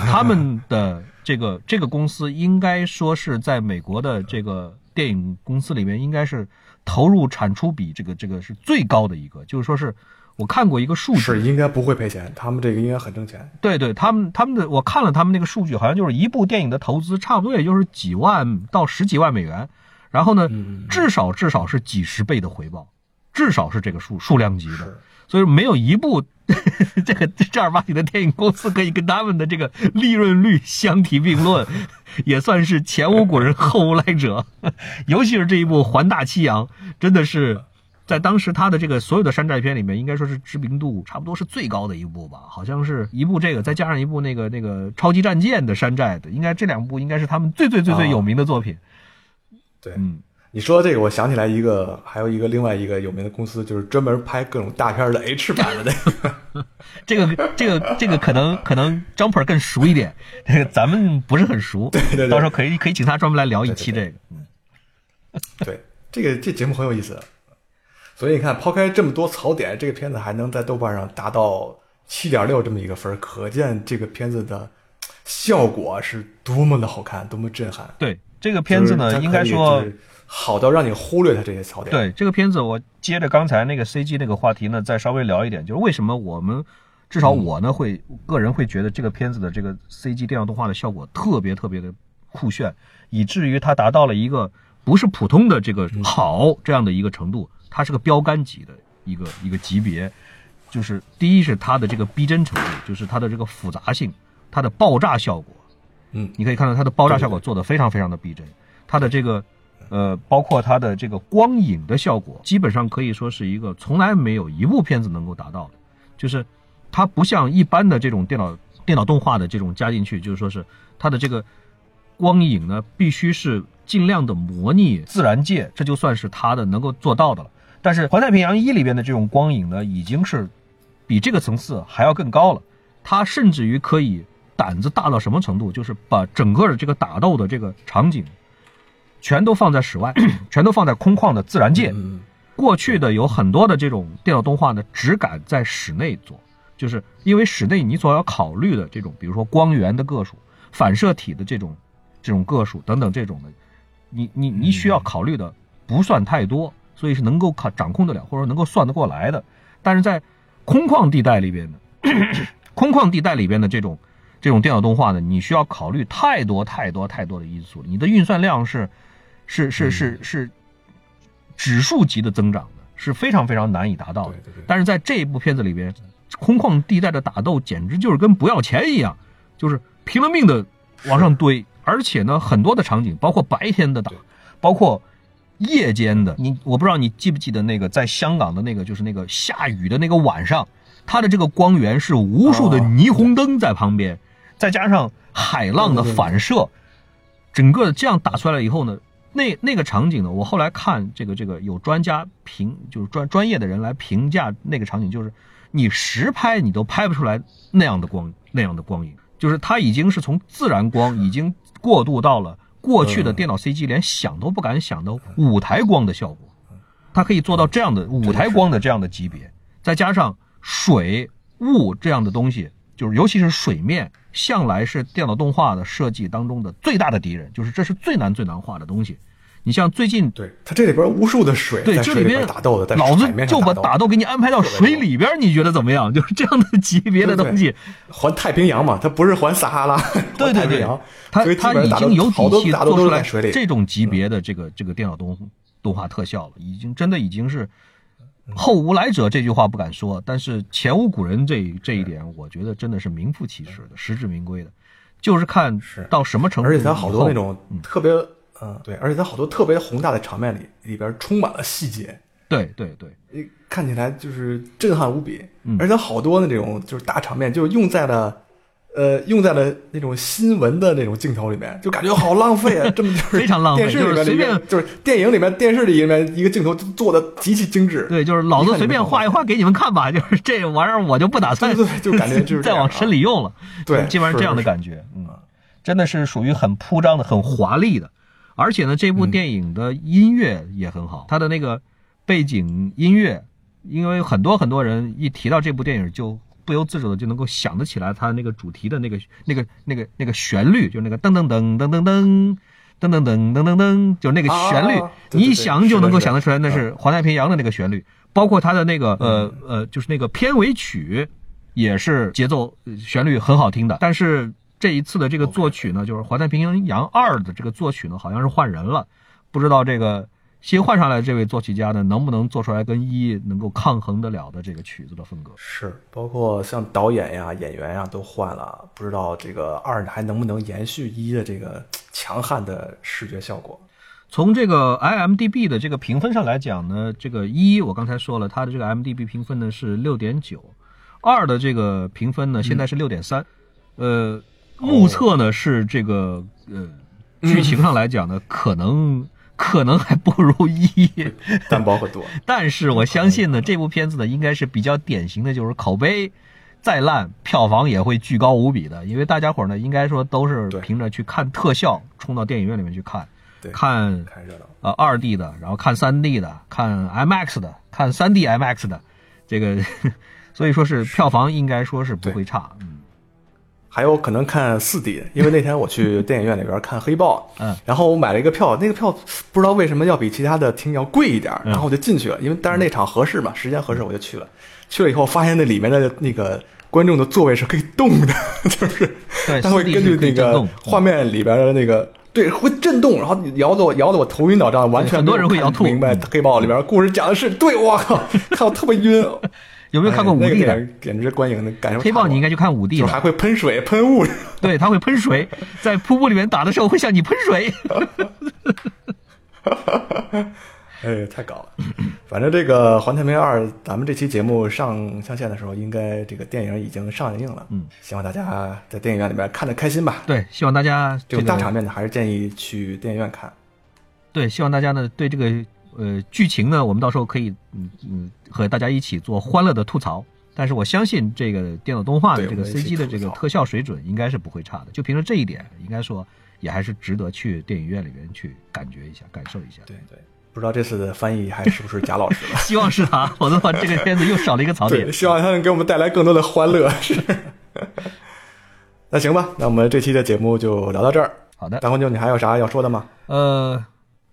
他们 [LAUGHS] 的这个这个公司应该说是在美国的这个电影公司里面，应该是投入产出比这个这个是最高的一个，就是说是。我看过一个数据，是应该不会赔钱，他们这个应该很挣钱。对对，他们他们的我看了他们那个数据，好像就是一部电影的投资差不多也就是几万到十几万美元，然后呢，至少至少是几十倍的回报，至少是这个数数量级的。所以没有一部 [LAUGHS] 这个正儿八经的电影公司可以跟他们的这个利润率相提并论，[LAUGHS] 也算是前无古人后无来者。[LAUGHS] 尤其是这一部《环大西洋》，真的是。在当时，他的这个所有的山寨片里面，应该说是知名度差不多是最高的一部吧，好像是一部这个，再加上一部那个那个超级战舰的山寨的，应该这两部应该是他们最最最最有名的作品。对，嗯，你说这个，我想起来一个，还有一个另外一个有名的公司，就是专门拍各种大片的 H 版的那个。[LAUGHS] 这个这个这个可能可能张 r 更熟一点，这个咱们不是很熟。对对对，到时候可以可以请他专门来聊一期这个。嗯，[LAUGHS] 对，这个这节目很有意思。所以你看，抛开这么多槽点，这个片子还能在豆瓣上达到七点六这么一个分，可见这个片子的效果是多么的好看，多么震撼。对这个片子呢，应该说好到让你忽略它这些槽点。对这个片子，我接着刚才那个 CG 那个话题呢，再稍微聊一点，就是为什么我们至少我呢会个人会觉得这个片子的这个 CG 电脑动画的效果特别特别的酷炫，以至于它达到了一个不是普通的这个好这样的一个程度。它是个标杆级的一个一个级别，就是第一是它的这个逼真程度，就是它的这个复杂性，它的爆炸效果，嗯，你可以看到它的爆炸效果做得非常非常的逼真，它的这个呃，包括它的这个光影的效果，基本上可以说是一个从来没有一部片子能够达到的，就是它不像一般的这种电脑电脑动画的这种加进去，就是说是它的这个光影呢，必须是尽量的模拟自然界，这就算是它的能够做到的了。但是《环太平洋一》里边的这种光影呢，已经是比这个层次还要更高了。它甚至于可以胆子大到什么程度，就是把整个的这个打斗的这个场景，全都放在室外，[COUGHS] 全都放在空旷的自然界。过去的有很多的这种电脑动画呢，只敢在室内做，就是因为室内你所要考虑的这种，比如说光源的个数、反射体的这种这种个数等等这种的，你你你需要考虑的不算太多。所以是能够考掌控得了，或者说能够算得过来的。但是在空旷地带里边的，[COUGHS] 空旷地带里边的这种这种电脑动画呢，你需要考虑太多太多太多的因素，你的运算量是是是是是指数级的增长的，是非常非常难以达到的。但是在这一部片子里边，空旷地带的打斗简直就是跟不要钱一样，就是拼了命的往上堆，而且呢，很多的场景，包括白天的打，包括。夜间的你，我不知道你记不记得那个在香港的那个，就是那个下雨的那个晚上，它的这个光源是无数的霓虹灯在旁边，再加上海浪的反射，整个这样打出来了以后呢，那那个场景呢，我后来看这个这个有专家评，就是专专业的人来评价那个场景，就是你实拍你都拍不出来那样的光那样的光影，就是它已经是从自然光已经过渡到了过去的电脑 CG 连想都不敢想的舞台光的效果，它可以做到这样的舞台光的这样的级别，再加上水雾这样的东西，就是尤其是水面，向来是电脑动画的设计当中的最大的敌人，就是这是最难最难画的东西。你像最近，对它这里边无数的水，对这里边打斗的，老子就把打斗。给你安排到水里边，你觉得怎么样？[LAUGHS] 就是这样的级别的东西，环太平洋嘛，它不是环撒哈拉，对 [LAUGHS] 对对，它它已经有底气做出来这种级别的这个这个电脑动动画特效了，已经真的已经是后无来者这句话不敢说，但是前无古人这这一点，我觉得真的是名副其实的，实至名归的，就是看到什么程度，而且他好多那种特别。嗯，对，而且他好多特别宏大的场面里，里边充满了细节。对对对，看起来就是震撼无比。而且好多那种就是大场面，就用在了，呃，用在了那种新闻的那种镜头里面，就感觉好浪费啊！这么就是非常浪费。电视里面随便就是电影里面电视里面一个镜头做的极其精致。对，就是老子随便画一画给你们看吧，就是 [LAUGHS] 这玩意儿我就不打算，对，就感觉就是 [LAUGHS] 再往深里用了。对，基本上这样的感觉，嗯，真的是属于很铺张的、很华丽的。而且呢，这部电影的音乐也很好，它的那个背景音乐，因为很多很多人一提到这部电影，就不由自主的就能够想得起来，它那个主题的那个那个那个那个旋律，就是那个噔噔噔噔噔噔噔噔噔噔噔噔，就是那个旋律，你一想就能够想得出来，那是《环太平洋》的那个旋律，包括它的那个呃呃，就是那个片尾曲，也是节奏旋律很好听的。但是这一次的这个作曲呢，就是《环太平洋二》的这个作曲呢，好像是换人了，不知道这个。新换上来的这位作曲家呢，能不能做出来跟一能够抗衡得了的这个曲子的风格？是，包括像导演呀、演员呀都换了，不知道这个二还能不能延续一的这个强悍的视觉效果？从这个 IMDB 的这个评分上来讲呢，这个一我刚才说了，它的这个 IMDB 评分呢是六点九，二的这个评分呢现在是六点三，呃。目测呢是这个呃，剧情上来讲呢，可能可能还不如一，单薄很多。但是我相信呢，这部片子呢应该是比较典型的，就是口碑再烂，票房也会巨高无比的。因为大家伙呢，应该说都是凭着去看特效冲到电影院里面去看，看看热闹呃二 D 的，然后看三 D 的，看 IMAX 的，看三 D IMAX 的，这个 [LAUGHS] 所以说是票房应该说是不会差，嗯。还有可能看四 D，因为那天我去电影院里边看黑豹，[LAUGHS] 嗯，然后我买了一个票，那个票不知道为什么要比其他的厅要贵一点，然后我就进去了，因为但是那场合适嘛，时间合适我就去了。去了以后发现那里面的那个观众的座位是可以动的，[LAUGHS] 就是他会根据那个画面里边的那个对会震动，然后摇得我摇得我头晕脑胀，完全很多人会摇吐。明白黑豹里边故事讲的是对，我靠，看我特别晕。[LAUGHS] 有没有看过五 D 的？简直观影的感受。黑豹你应该去看五 D 的，还会喷水喷雾。[LAUGHS] 对，它会喷水，在瀑布里面打的时候会向你喷水。[LAUGHS] 哎，太搞了！反正这个《环太平洋二》，咱们这期节目上上线的时候，应该这个电影已经上映了。嗯，希望大家在电影院里面看的开心吧。对，希望大家这个大场面的还是建议去电影院看。对，希望大家呢对这个。呃，剧情呢，我们到时候可以嗯嗯和大家一起做欢乐的吐槽。但是我相信这个电脑动画的这个 CG 的这个特效水准应该是不会差的。就凭着这一点，应该说也还是值得去电影院里面去感觉一下、感受一下。对对，不知道这次的翻译还是不是贾老师了？[LAUGHS] 希望是他，否则的话这个片子又少了一个槽点。[LAUGHS] 希望他能给我们带来更多的欢乐。是。[LAUGHS] 那行吧，那我们这期的节目就聊到这儿。好的，大红牛，你还有啥要说的吗？呃。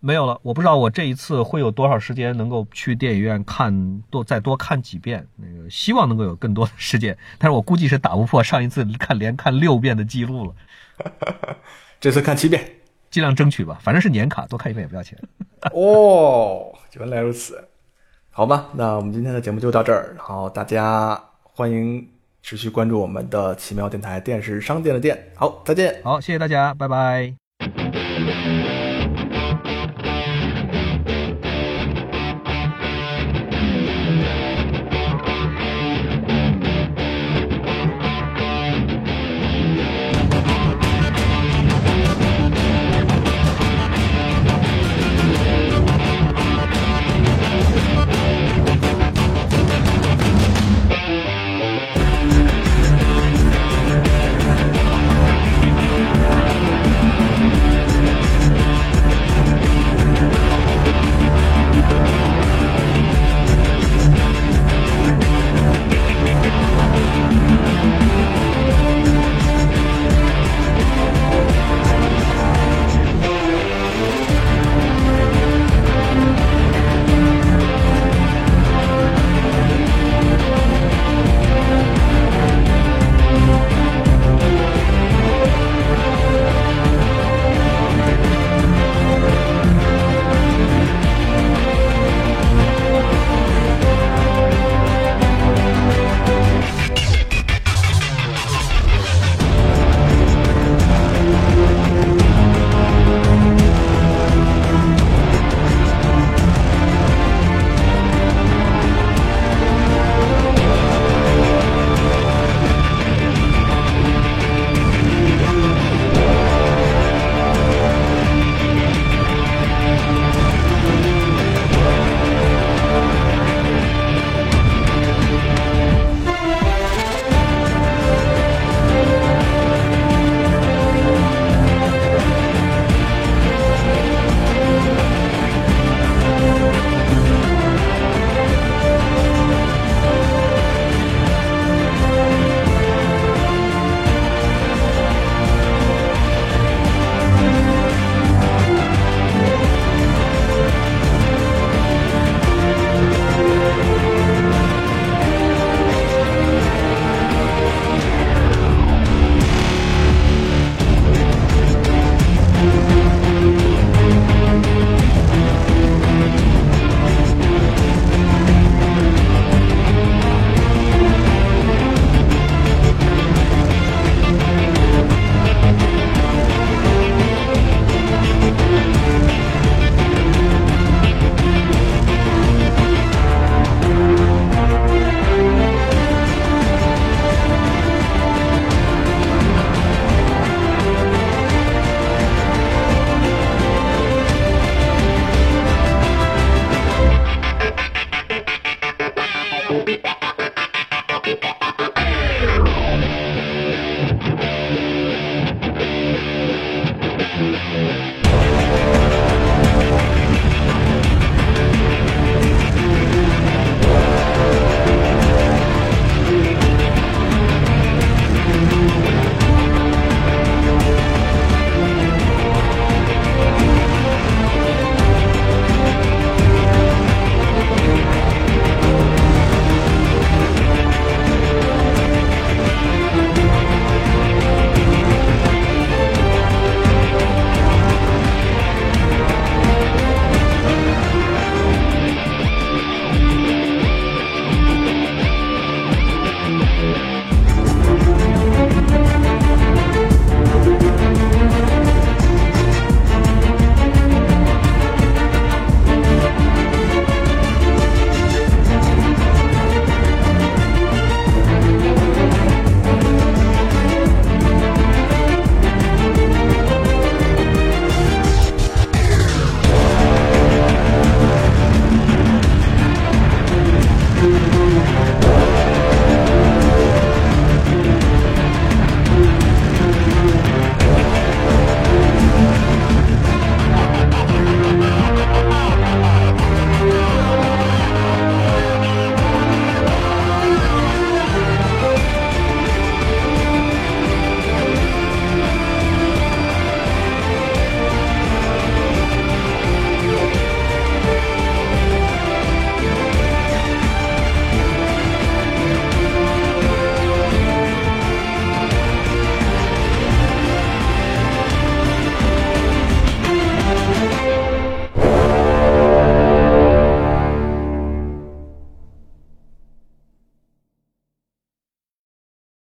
没有了，我不知道我这一次会有多少时间能够去电影院看多再多看几遍。那个希望能够有更多的时间，但是我估计是打不破上一次看连看六遍的记录了。[LAUGHS] 这次看七遍，尽量争取吧，反正是年卡，多看一遍也不要钱。哦，原来如此，好吧，那我们今天的节目就到这儿，然后大家欢迎持续关注我们的奇妙电台电视商店的店。好，再见。好，谢谢大家，拜拜。